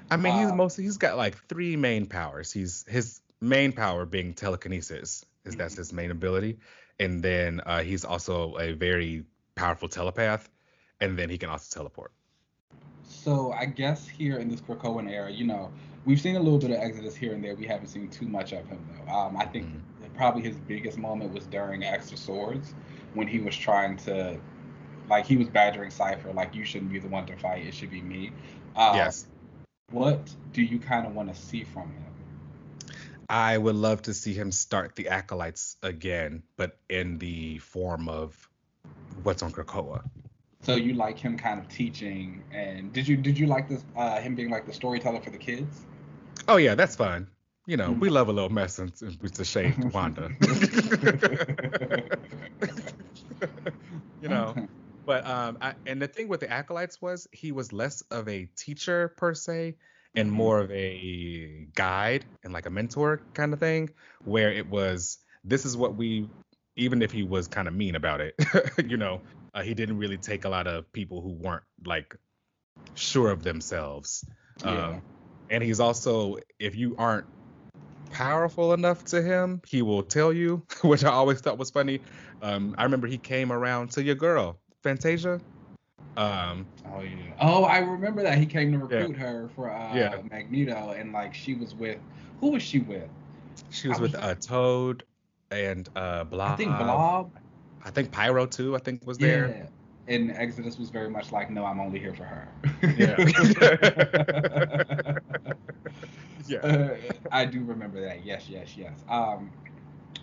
I mean, he's uh, mostly he's got like three main powers. He's his main power being telekinesis, is that's his main ability, and then uh, he's also a very powerful telepath, and then he can also teleport. So I guess here in this Krakoan era, you know, we've seen a little bit of Exodus here and there. We haven't seen too much of him though. Um, I think Mhm. Probably his biggest moment was during X of Swords when he was trying to, like, he was badgering Cipher, like, you shouldn't be the one to fight. It should be me. Um, yes, What do you kind of want to see from him? I would love to see him start the acolytes again, but in the form of what's on Krakoa. So you like him kind of teaching, and did you did you like this uh, him being like the storyteller for the kids? Oh yeah, that's fine. You know, we Mhm. love a little mess and and it's a shade to Wanda. you know, but um, I, and the thing with the acolytes was he was less of a teacher per se, and Mhm. more of a guide and like a mentor kind of thing, where it was this is what we, even if he was kind of mean about it, you know, uh, he didn't really take a lot of people who weren't like sure of themselves. Yeah. Um, and he's also, if you aren't powerful enough to him, he will tell you, which I always thought was funny. Um, I remember he came around to your girl, Phantazia. Um, Oh yeah. Oh, I remember that he came to Yeah. recruit her for uh, Yeah. Magneto, and like she was with who was she with? she was I with was- uh, Toad and uh, Blob. I think Blob. I think Pyro too. I think was there. Yeah. And Exodus was very much like, no, I'm only here for her. Yeah. Uh, I do remember that. Yes, yes, yes. Um,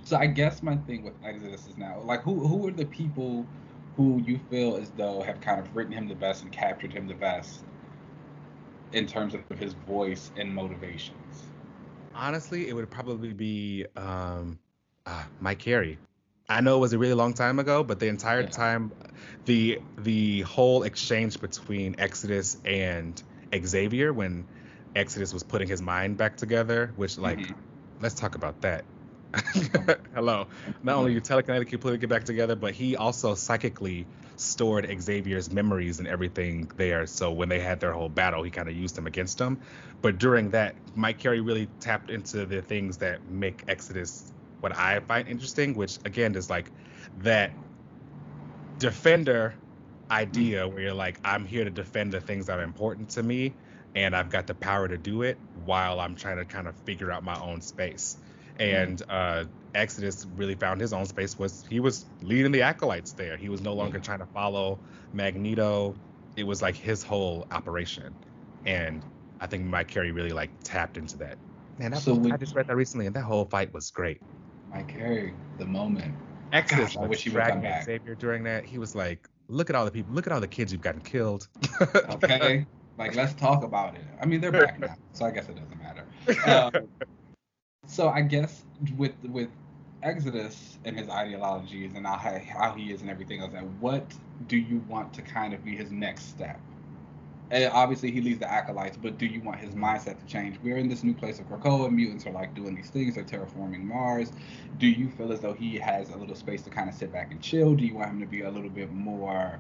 so I guess my thing with Exodus is now, like, who who are the people who you feel as though have kind of written him the best and captured him the best in terms of his voice and motivations? Honestly, it would probably be um, uh, Mike Carey. I know it was a really long time ago, but the entire Yeah. time, the the whole exchange between Exodus and Xavier when Exodus was putting his mind back together, which like, Mhm. let's talk about that. Hello. Not only you telekinetically put it back together, but he also psychically stored Xavier's memories and everything there. So when they had their whole battle, he kind of used them against them. But during that, Mike Carey really tapped into the things that make Exodus what I find interesting, which again is like that defender idea where you're like, I'm here to defend the things that are important to me, and I've got the power to do it while I'm trying to kind of figure out my own space. And uh, Exodus really found his own space was he was leading the acolytes there. He was no longer trying to follow Magneto. It was like his whole operation. And I think Mike Carey really like tapped into that. Man, that So was- we- I just read that recently, and that whole fight was great. Mike Carey, the moment. Exodus Gosh, I was wish he would come back. Xavier during that. He was like, "Look at all the people. Look at all the kids you've gotten killed." Okay, like let's talk about it. I mean, they're back now, so I guess it doesn't matter. Um, so I guess with with Exodus and his ideologies and how, how he is and everything else, that what do you want to kind of be his next step? And obviously, he leads the acolytes, but do you want his mindset to change? We're in this new place of Krakoa. Mutants are like doing these things. They're terraforming Mars. Do you feel as though he has a little space to kind of sit back and chill? Do you want him to be a little bit more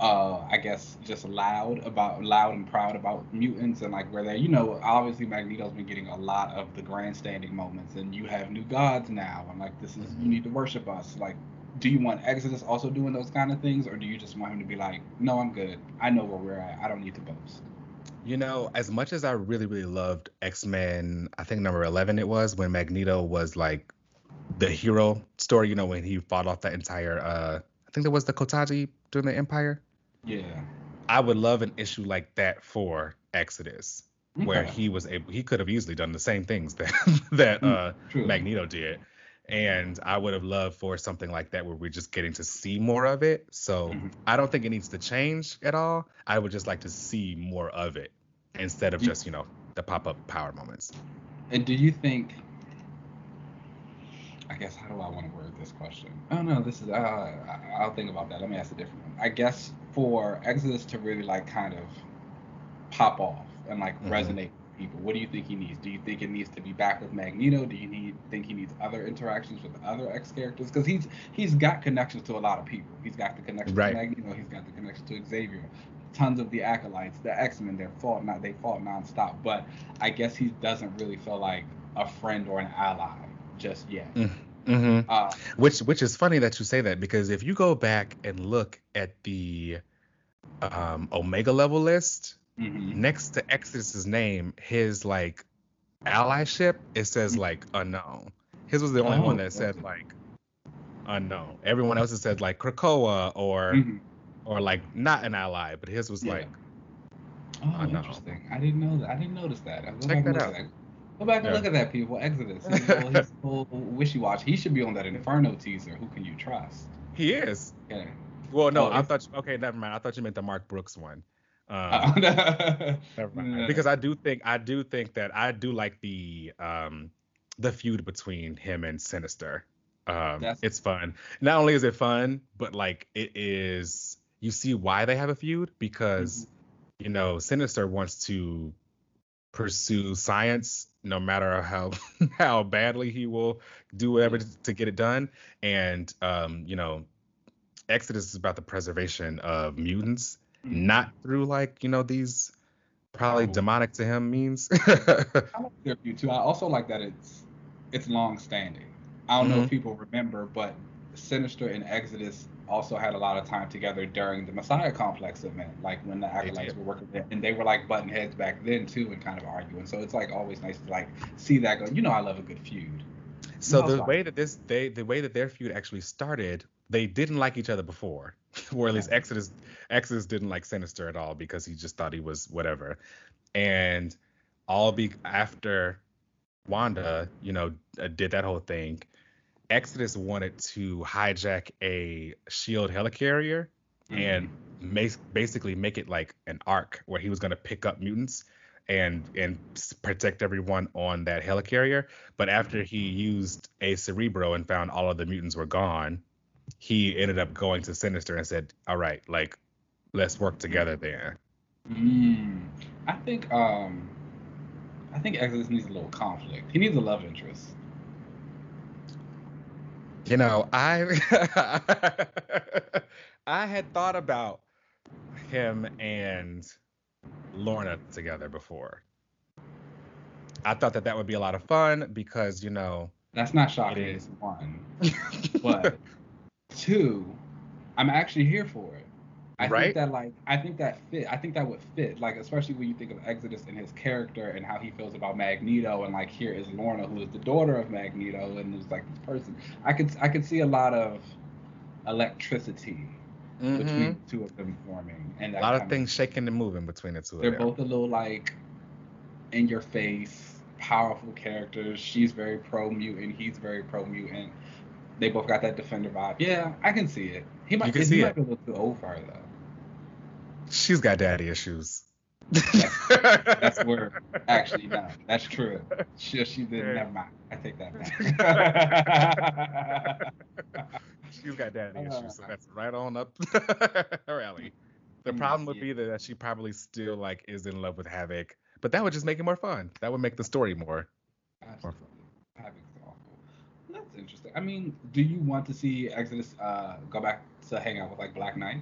uh I guess just loud about loud and proud about mutants and like where they you know obviously Magneto's been getting a lot of the grandstanding moments and you have new gods now and like this is you need to worship us. Like do you want Exodus also doing those kind of things or do you just want him to be like no I'm good. I know where we're at. I don't need to boast. You know, as much as I really, really loved X Men, I think number 11 it was when Magneto was like the hero story, you know, when he fought off that entire, uh, I think there was the Cotati during the Empyre. Yeah I would love an issue like that for Exodus, where he was able, he could have easily done the same things that, that Mm, uh, true. Magneto did. And I would have loved for something like that where we're just getting to see more of it. So Mhm. I don't think it needs to change at all. I would just like to see more of it instead of just, you know, the pop up power moments. And do you think? I guess how do I want to word this question? Oh no, this is. Uh, I- I'll think about that. Let me ask a different one. I guess for Exodus to really like kind of pop off and like Mhm. resonate with people, what do you think he needs? Do you think it needs to be back with Magneto? Do you need think he needs other interactions with other X characters? Because he's he's got connections to a lot of people. He's got the connection Right. to Magneto. He's got the connection to Xavier. Tons of the acolytes, the X Men, they're fought not they fought nonstop. But I guess he doesn't really feel like a friend or an ally just yet. Mm-hmm. Uh, Which which is funny that you say that because if you go back and look at the um, Omega level list, mhm. next to Exodus's name, his like allyship, it says like unknown. His was the only Oh, one that said like unknown. Everyone else has said like Krakoa or Mhm. or like not an ally, but his was Yeah. like Oh, I know. interesting. I didn't know that. I didn't notice that. I'll Check that out. that. Go back and Yeah. look at that, people. Exodus. He's a little, he's a little wishy-washy. He should be on that Inferno teaser. Who can you trust? he is. Okay. Well, no, Oh, I thought okay, never mind. I thought you meant the Mark Brooks one. Um, Uh, Never mind. Yeah. Because I do think I do think that I do like the um the feud between him and Sinister. Um That's- it's fun. Not only is it fun, but like it is you see why they have a feud because Mm-hmm. you know Sinister wants to pursue science no matter how how badly he will do whatever to, to get it done and um you know Exodus is about the preservation of mutants Mhm. not through like you know these probably Oh. demonic to him means I like too. I also like that it's it's long standing. I don't know Mm-hmm. if people remember, but Sinister and Exodus also had a lot of time together during the Messiah Complex event, like when the acolytes were working there, and they were like butting heads back then too, and kind of arguing. So it's like always nice to like see that go. You know, I love a good feud. so the way that this they the way that their feud actually started they didn't like each other before or at least exodus exodus didn't like sinister at all because he just thought he was whatever and all be after wanda you know uh, did that whole thing exodus wanted to hijack a shield helicarrier and make, basically make it like an arc where he was going to pick up mutants and and protect everyone on that helicarrier. But after he used a cerebro and found all of the mutants were gone, he ended up going to Sinister and said, "All right, like let's work together there." Mm, I think um, I think Exodus needs a little conflict. He needs a love interest. You know, I I had thought about him and Lorna together before. I thought that that would be a lot of fun because you know That's not shocking. It's one, but two, I'm actually here for it. I Right? think that like I think that fit. I think that would fit. Like especially when you think of Exodus and his character and how he feels about Magneto and like here is Lorna who is the daughter of Magneto and is like this person. I could I could see a lot of electricity Mhm. between the two of them forming and a lot of things shaking and moving between the two They're of them. both a little like in your face, powerful characters. She's very pro mutant. He's very pro mutant. They both got that defender vibe. Yeah, I can see it. He might, You can he see might it. be a little too old for her though. She's got daddy issues. That's where, Actually, no, that's true. She, she did. Yeah. Never mind. I take that back. She's got daddy issues, so Uh. that's right on up her alley. The Mm, problem would be that she probably still like is in love with Havoc, but that would just make it more fun. That would make the story more. Absolutely. Havoc's awful. That's interesting. I mean, do you want to see Exodus uh, go back to hang out with like Black Knight?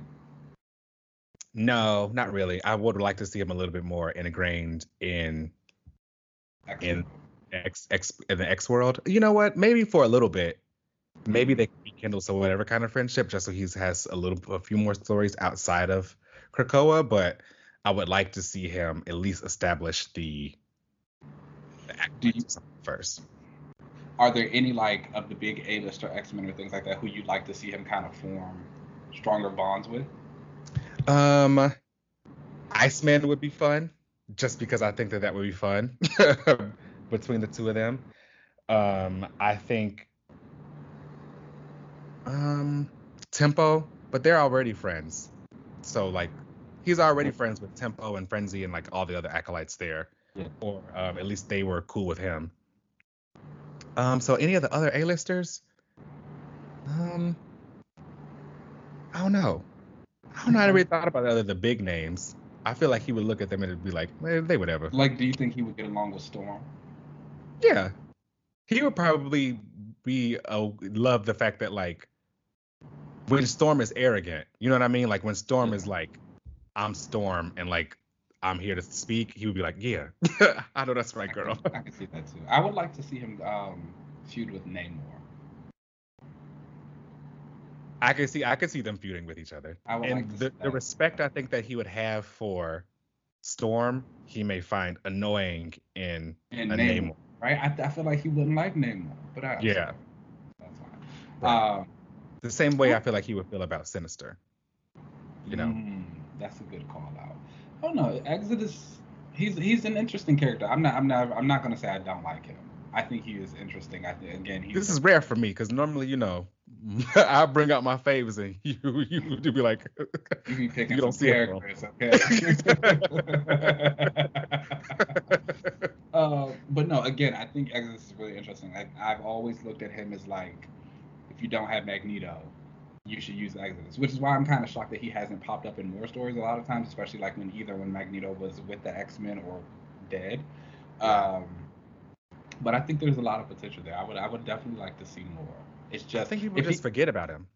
No, not really. I would like to see him a little bit more ingrained in Excellent. X X in the X world. You know what? Maybe for a little bit. Maybe they can rekindle some whatever kind of friendship, just so he has a little, a few more stories outside of Krakoa. But I would like to see him at least establish the, the acolytes first. are there any like of the big A list or X-Men or things like that who you'd like to see him kind of form stronger bonds with? Um, Iceman would be fun, just because I think that that would be fun between the two of them. Um, I think um Tempo, but they're already friends, so like he's already friends with Tempo and Frenzy and like all the other acolytes there, Yeah. or um, at least they were cool with him. Um, so any of the other A-listers, um, I don't know. I don't know. I never thought about the other the big names. I feel like he would look at them and it'd be like, eh, they whatever. Like, do you think he would get along with Storm? Yeah, he would probably be uh, love the fact that like when Storm is arrogant, you know what I mean? Like when Storm is like, I'm Storm and like I'm here to speak, he would be like, yeah, I know that's right, I girl. Can, I can see that too. I would like to see him um, feud with Namor. I can see I could see them feuding with each other. And like the, the respect I think that he would have for Storm, he may find annoying in And a Namor, Namor. right? I, I feel like he wouldn't like Namor, but I, Yeah. that's fine. Right. Um, The same way I feel like he would feel about Sinister. You know. Mm, that's a good call out. Oh no, Exodus. He's he's an interesting character. I'm not I'm not I'm not gonna say I don't like him. I think he is interesting. I think again he's This is rare for me because normally, you know, I bring out my faves and you you would be like, you be picking you don't see it, characters, okay? uh, but no, again, I think Exodus is really interesting. I, I've always looked at him as like, if you don't have Magneto, you should use Exodus, which is why I'm kind of shocked that he hasn't popped up in more stories a lot of times, especially like when either when Magneto was with the X Men or dead. Um, but I think there's a lot of potential there. I would I would definitely like to see more. It's I just think people if just he- forget about him.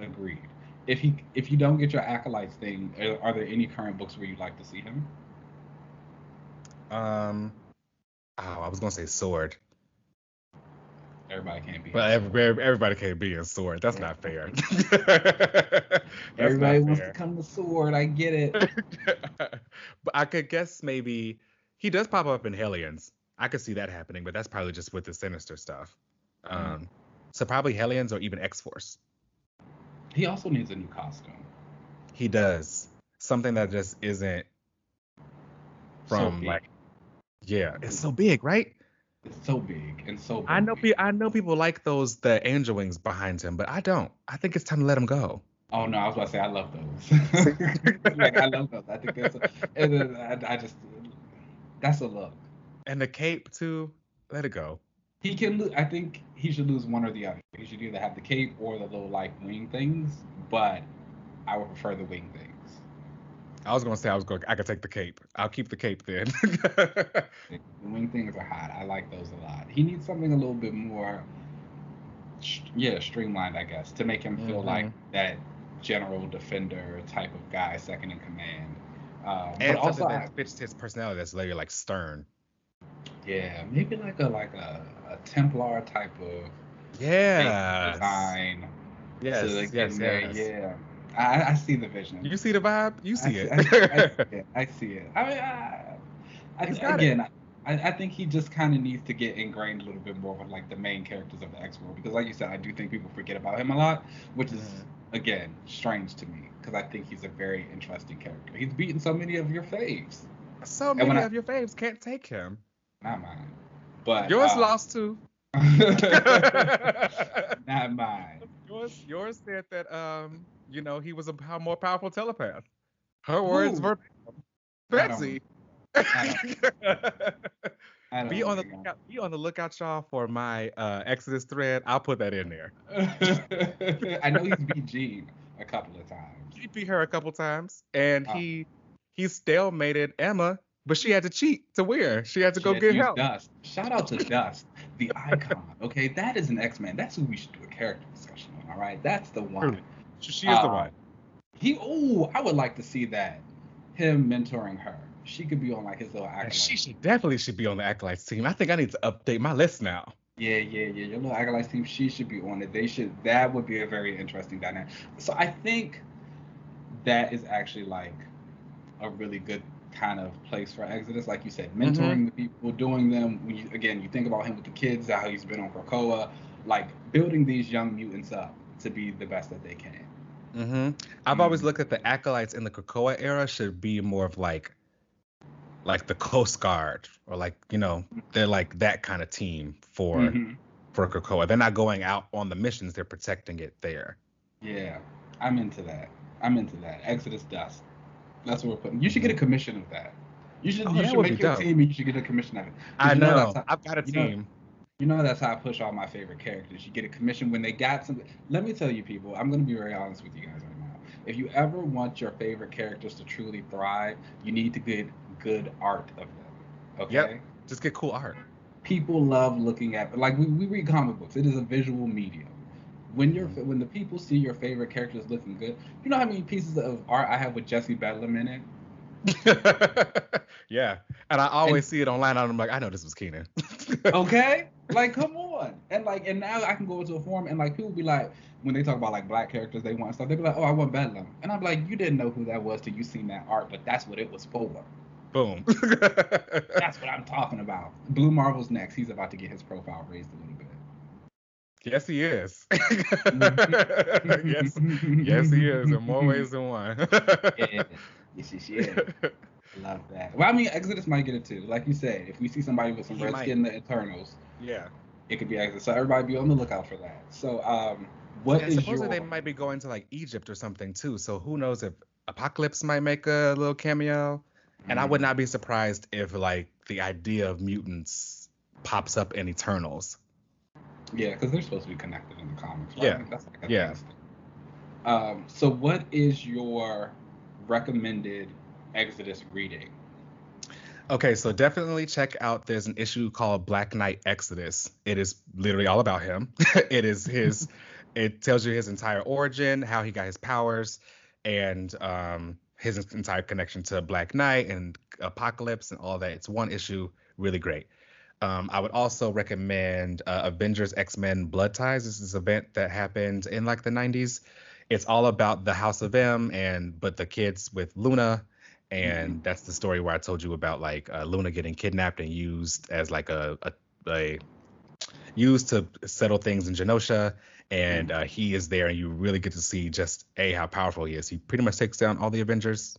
Agreed. If he if you don't get your acolytes thing, are, are there any current books where you'd like to see him? Um, oh, I was gonna say Sword, Everybody can't be. but every, everybody can't be in Sword. That's not fair. That's Everybody not wants fair. to come to Sword. I get it. but I could guess maybe he does pop up in Hellions. I could see that happening, but that's probably just with the Sinister stuff. Um, so probably Hellions or even X Force. He also needs a new costume. He does something that just isn't from big. like, yeah, it's so big, right? It's so big and so. I know, big. pe- I know people like those the angel wings behind him, but I don't. I think it's time to let him go. Oh no, I was about to say I love those. like I love those. I think that's. A, and I, I just. That's a look. And the cape too. Let it go. He can. Lo- I think he should lose one or the other. He should either have the cape or the little like wing things. But I would prefer the wing things. I was gonna say I was going. I could take the cape. I'll keep the cape then. The wing things are hot. I like those a lot. He needs something a little bit more yeah, streamlined, I guess, to make him feel Mhm. like that general defender type of guy, second in command. Um, And also, that fits his personality that's very like stern. yeah, maybe like a like a Templar type of Yeah. design. Yes. so they yes. Yes. Yeah, I, I see the vision. You see the vibe? You see I, it. I, I, see it. I see it. I mean, I, I, got it. again, I, I think he just kind of needs to get ingrained a little bit more with like the main characters of the X world because, like you said, I do think people forget about him a lot, which is Mhm. again strange to me because I think he's a very interesting character. He's beaten so many of your faves, so many of your faves can't take him. not mine, but Yours uh, lost too. not mine. yours, yours said that um, you know, he was a more powerful telepath. Her words were Betsy. Be on the lookout, be on the lookout, y'all, for my uh, Exodus thread. I'll put that in there. I- I know he's beat Jean a couple of times. He beat her a couple times, and Oh. he he stalemated Emma, but she had to cheat to win. She had to go Shit, get use help. Dust. Shout out to Dust, the icon. Okay, that is an X Man. That's who we should do a character discussion on. All right, that's the one. True. She, she is the Uh, one. He. Oh, I would like to see that. Him mentoring her. She could be on like his little And acolyte. she should definitely should be on the Acolytes team. I think I need to update my list now. Yeah, yeah, yeah. Your little acolyte team. She should be on it. They should. That would be a very interesting dynamic. So I think that is actually like a really good kind of place for Exodus. Like you said, mentoring Mm-hmm. the people, doing them. When you, again, you think about him with the kids, how he's been on Krakoa, like building these young mutants up to be the best that they can. hmm I've always Mhm. looked at the Acolytes in the Krakoa era should be more of like, like the Coast Guard or like you know they're like that kind of team for Mhm. for Krakoa. They're not going out on the missions; they're protecting it there. Yeah, I'm into that. I'm into that. Exodus Dust. That's what we're putting. You should get a commission of that. You should. Oh, you should make your dope. team, and you should get a commission of it. I you know. that's how- I've got a you know- team. You know that's how I push all my favorite characters. You get a commission when they got something. Let me tell you, people. I'm gonna be very honest with you guys right now. If you ever want your favorite characters to truly thrive, you need to get good art of them. Okay. Yep. Just get cool art. People love looking at like we, we read comic books. It is a visual medium. When you're Mhm. when the people see your favorite characters looking good, you know how many pieces of art I have with Jesse Bedlam in it. yeah, and I always see it online, and I'm like, I know this was Keenan. okay like come on and like and now i can go into a forum and like people be like when they talk about like black characters they want stuff they be like oh i want bedlam and i'm like you didn't know who that was till you seen that art but that's what it was for Boom. that's what i'm talking about blue marvel's next he's about to get his profile raised a little bit yes, he is. yes, yes, he is in more ways than one. yeah yes yes yeah I love that well i mean exodus might get it too like you said if we see somebody with some He red might. skin in the eternals yeah. it could be exodus so everybody be on the lookout for that so um what and is supposedly your they might be going to like Egypt or something too. So who knows if Apocalypse might make a little cameo? And I Mm-hmm. would not be surprised if like the idea of mutants pops up in Eternals. Yeah, because they're supposed to be connected in the comics, right? Yeah. That's like a Yeah. Um, so what is your recommended Exodus reading? Okay, so definitely check out. There's an issue called Black Knight Exodus. It is literally all about him. it is his. it tells you his entire origin, how he got his powers, and um, his entire connection to Black Knight and Apocalypse and all that. It's one issue, really great. Um, I would also recommend uh, Avengers X Men Blood Ties. This is an event that happened in like the 90s. It's all about the House of M and but the kids with Luna and that's the story where I told you about like uh, Luna getting kidnapped and used as like a, a, a used to settle things in Genosha, and uh, he is there, and you really get to see just a how powerful he is. He pretty much takes down all the Avengers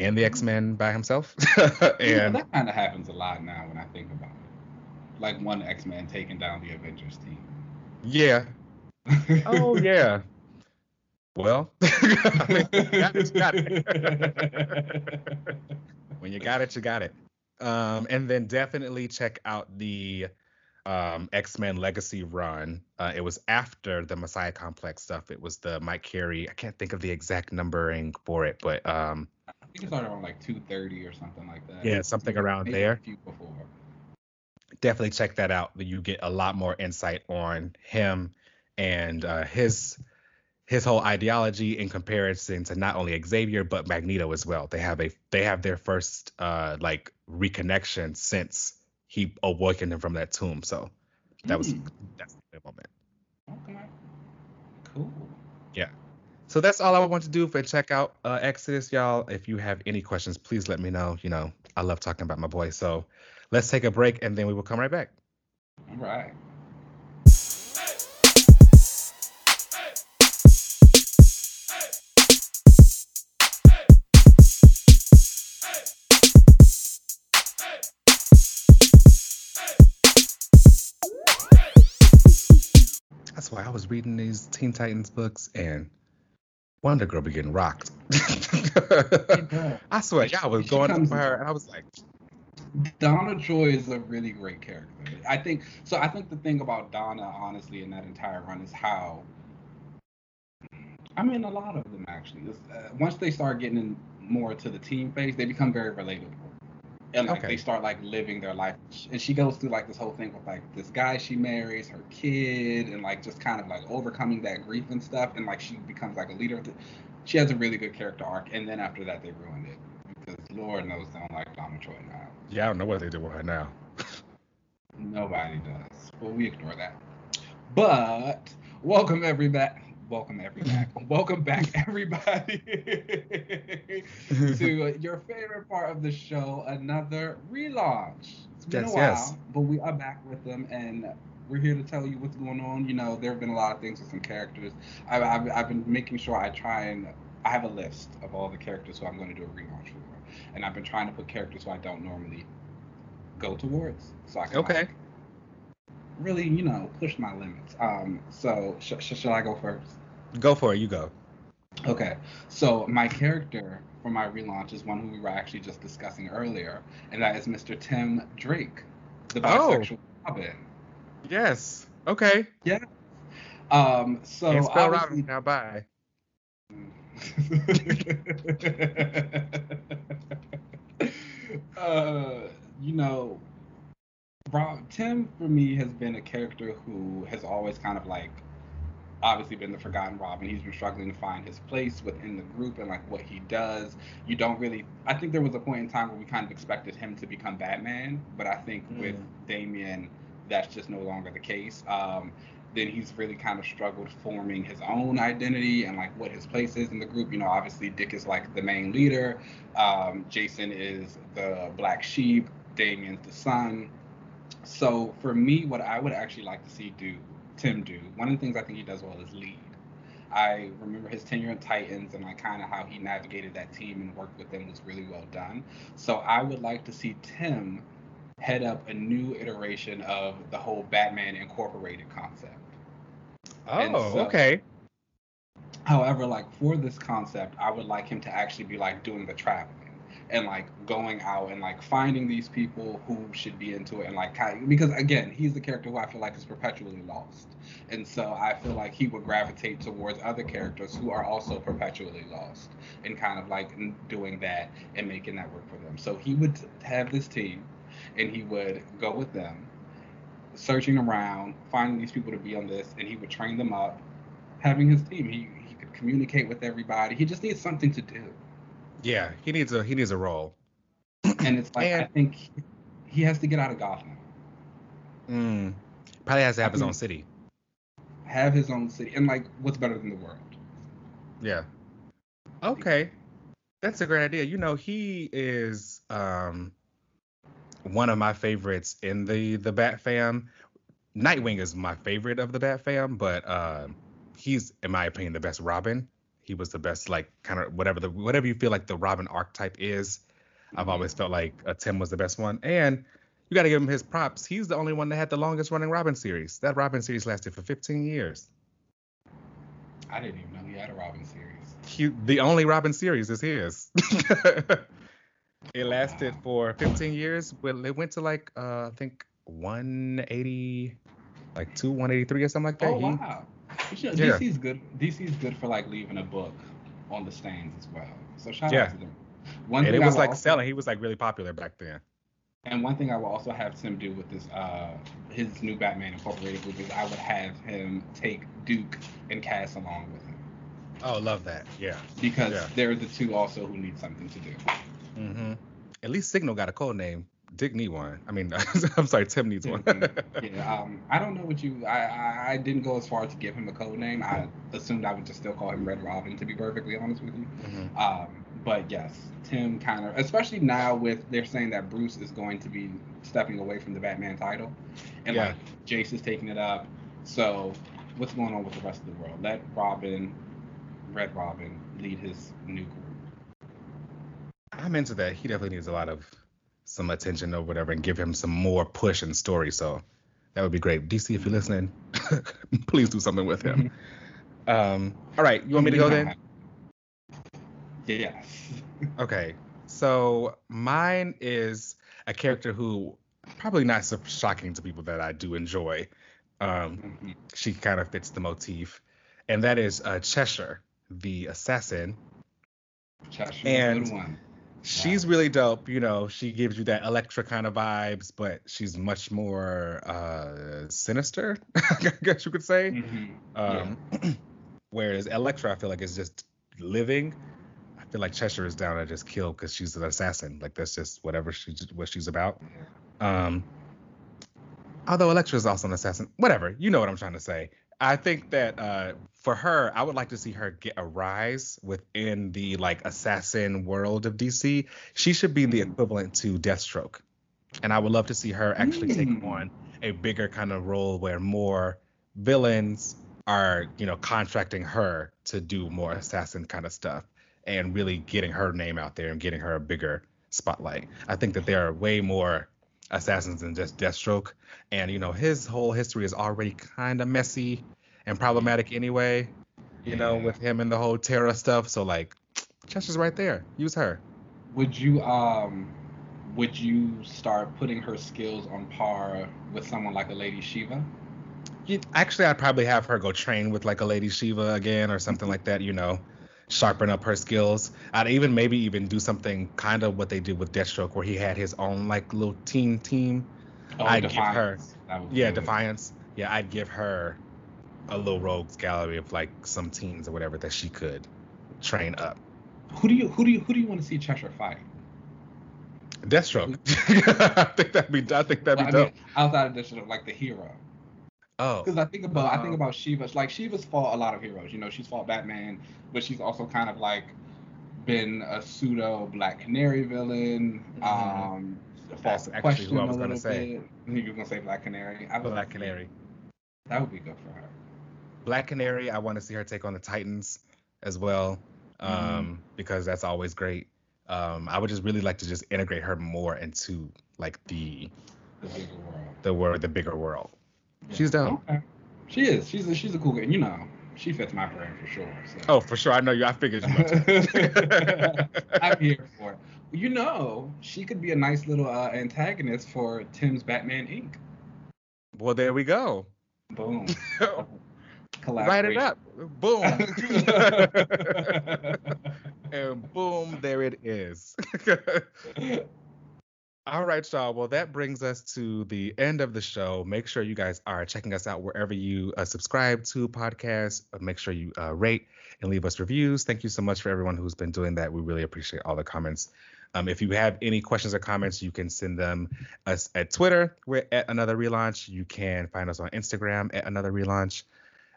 and the X Men by himself, Yeah, and that kind of happens a lot now when I think about it. Like one X Men taking down the Avengers team. yeah, oh yeah. Well, I mean, got it, you got it. when you got it, you got it. Um, and then definitely check out the um, X Men Legacy run. Uh, it was after the Messiah Complex stuff. It was the Mike Carey. I can't think of the exact numbering for it, but um, I think it started around like 230 or something like that. Yeah, something around Maybe there. A few before. Definitely check that out. You get a lot more insight on him and uh, his his whole ideology in comparison to not only Xavier but Magneto as well. They have a they have their first uh like reconnection since he awakened him from that tomb. So that was Hmm. that's the moment. Okay. Cool. Yeah. So that's all I want to do for check out uh, Exodus, y'all. If you have any questions, please let me know. You know, I love talking about my boy. So let's take a break and then we will come right back. All right. That's why I was reading these Teen Titans books and Wonder Girl be getting rocked. I swear, y'all was going up for her, and I was like, Donna Troy is a really great character. I think so. I think the thing about Donna, honestly, in that entire run is how. I mean, a lot of them actually. Uh, once they start getting in more to the team phase, they become very relatable, and like Okay. they start like living their life. And she goes through like this whole thing with like this guy she marries, her kid, and like just kind of like overcoming that grief and stuff. And like she becomes like a leader. Of the, she has a really good character arc, and then after that, they ruined it because Lord knows they don't like Donna Troy now. yeah, I don't know what they do with her now. Nobody does. But we ignore that. But welcome everybody. Welcome everybody. welcome back everybody to your favorite part of the show, another relaunch. It's been Yes, a while, yes. but we are back with them and we're here to tell you what's going on. You know, there have been a lot of things with some characters. I've, I've, I've been making sure I try and I have a list of all the characters who I'm going to do a relaunch for, and I've been trying to put characters who I don't normally go towards, so I can Okay. like, really, you know, push my limits. Um, so sh- sh- shall I go first? Go for it. You go. Okay, so my character for my relaunch is one who we were actually just discussing earlier, and that is Mr. Tim Drake, the Oh. bisexual Robin. Yes. Okay. Yeah. Um, so Can't spell Robin now. Bye. uh, you know, Rob Tim for me has been a character who has always kind of like obviously been the forgotten Robin. And he's been struggling to find his place within the group and like what he does. You don't really I think there was a point in time where we kind of expected him to become Batman, but I think with Damian that's just no longer the case. Um then he's really kind of struggled forming his own identity and like what his place is in the group. You know, obviously Dick is like the main leader. Um, Jason is the black sheep. Damian's the son. So for me, what I would actually like to see do Tim do, one of the things I think he does well is lead. I remember his tenure in Titans and like kind of how he navigated that team and worked with them was really well done. So I would like to see Tim head up a new iteration of the whole Batman Incorporated concept. Oh, so- okay. However, like for this concept, I would like him to actually be like doing the traveling and like going out and like finding these people who should be into it and like because again, he's the character who I feel like is perpetually lost. And so I feel like he would gravitate towards other characters who are also perpetually lost and kind of like doing that and making that work for them. So he would have this team and he would go with them searching around, finding these people to be on this, and he would train them up having his team. He he could communicate with everybody. He just needs something to do. Yeah, he needs a he needs a role. And it's like I think he has to get out of Gotham. Mm. Probably has to have his own Mhm. city. Have his own city. And like what's better than the world? Yeah. Okay. That's a great idea. You know, he is um one of my favorites in the the Bat fam. Nightwing is my favorite of the Bat fam, but um he's in my opinion the best Robin. He was the best like kind of whatever the whatever you feel like the Robin archetype is. I've always felt like uh, Tim was the best one. And you got to give him his props. He's the only one that had the longest running Robin series. That Robin series lasted for 15 years. I didn't even know he had a Robin series. he, the only Robin series is his. it lasted for 15 years, but it went to like uh, I think 180, like two 183 or something like that. Oh He- wow. Should- Yeah. DC's good. DC's good for like leaving a book on the stands as well. So shout Yeah. out to them. One and it was like also- selling. He was like really popular back then. And one thing I will also have Tim do with this uh his new Batman Incorporated movie is I would have him take Duke and Cass along with him. Oh, love that. Yeah. Because Yeah. they're the two also who need something to do. Mm-hmm. At least Signal got a code name. Dick need one. I mean, I'm sorry, Tim needs one. yeah, um, I don't know what you. I, I I didn't go as far as to give him a code name. I assumed I would just still call him Red Robin, to be perfectly honest with you. Mhm. Um, but yes, Tim kind of, especially now with they're saying that Bruce is going to be stepping away from the Batman title, and Yeah. like Jace is taking it up. So what's going on with the rest of the world? Let Robin, Red Robin, lead his new group. I'm into that. He definitely needs a lot of some attention or whatever, and give him some more push and story. So that would be great. DC, if you're listening, please do something with him. Um, all right, you want me to go then? Yes. Okay. So mine is a character who probably not so shocking to people that I do enjoy. Um, Mhm. she kind of fits the motif, and that is uh, Cheshire, the assassin. Cheshire, And- good one. She's really dope. You know, she gives you that Elektra kind of vibes, but she's much more uh, sinister, I guess you could say. Mhm. Um, whereas Elektra, I feel like is just living. I feel like Cheshire is down to just kill because she's an assassin. Like that's just whatever she's what she's about. Um, although Elektra is also an assassin. Whatever, you know what I'm trying to say. I think that uh, for her, I would like to see her get a rise within the like assassin world of DC. She should be the Mhm. equivalent to Deathstroke, and I would love to see her actually take Mm. on a bigger kind of role where more villains are, you know, contracting her to do more assassin kind of stuff and really getting her name out there and getting her a bigger spotlight. I think that there are way more assassins and just Deathstroke, and you know, his whole history is already kind of messy and problematic anyway. You know, with him and the whole Terra stuff. So like, Cheshire's right there. Use her. Would you um would you start putting her skills on par with someone like a Lady Shiva? You- Actually, I'd probably have her go train with like a Lady Shiva again or something like that. You know, sharpen up her skills. I'd even maybe even do something kind of what they did with Deathstroke, where he had his own like little team team. Oh, I'd give her- Defiance. Would be Yeah, good. Defiance. Yeah, I'd give her a little rogues gallery of like some teams or whatever that she could train up. Who do you who do you who do you want to see Cheshire fight? Deathstroke. I think that'd be. I think that'd Well, be I dope. mean, outside of this, like the hero. Oh. Because I think about I think Um, about Shiva. Like Shiva's fought a lot of heroes. You know, she's fought Batman, but she's also kind of like been a pseudo Black Canary villain. Mhm. Um, That's actually who I was gonna say. bit. You were gonna say Black Canary. I would- Black Canary. That would be good for her. Black Canary. I want to see her take on the Titans as well, um, Mm-hmm. because that's always great. Um, I would just really like to just integrate her more into like the The bigger world. the world, the bigger world. She's dope. Okay. She is. She's a, she's a cool girl. You know, she fits my brain for sure. So. Oh, for sure. I know you. I figured you. Much. I'm here for it. You know, she could be a nice little uh, antagonist for Tim's Batman Inc. well, there we go. Boom. Write it up. Boom. and boom, there it is. All right, y'all. Well, that brings us to the end of the show. Make sure you guys are checking us out wherever you uh, subscribe to podcasts. Uh, Make sure you uh, rate and leave us reviews. Thank you so much for everyone who's been doing that. We really appreciate all the comments. Um, if you have any questions or comments, you can send them us at Twitter. We're at Another Relaunch. You can find us on Instagram at Another Relaunch,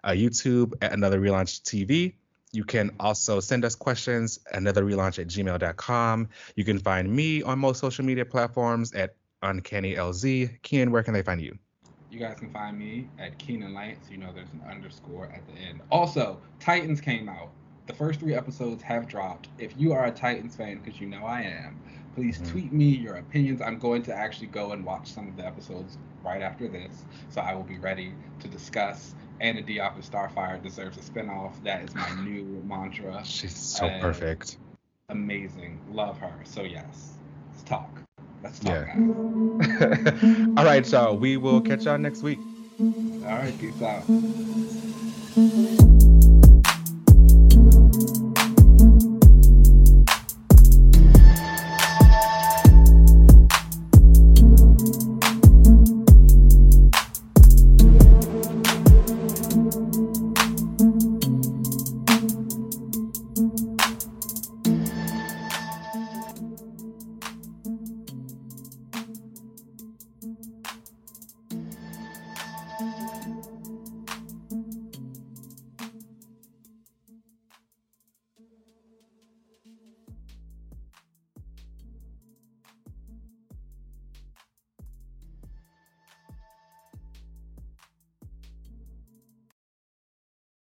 uh, YouTube at Another Relaunch TV. You can also send us questions, another relaunch at gmail.com. You can find me on most social media platforms at UncannyLZ. Keenan, where can they find you? You guys can find me at Keenan Light, so you know there's an underscore at the end. Also, Titans came out. The first three episodes have dropped. If you are a Titans fan, because you know I am, please Mhm. tweet me your opinions. I'm going to actually go and watch some of the episodes right after this, so I will be ready to discuss. Anna Diop of Starfire deserves a spinoff. That is my new mantra. She's so Uh, perfect. Amazing. Love her. So, yes, let's talk. Let's talk. Yeah. All right, y'all. We will catch y'all next week. All right, peace out.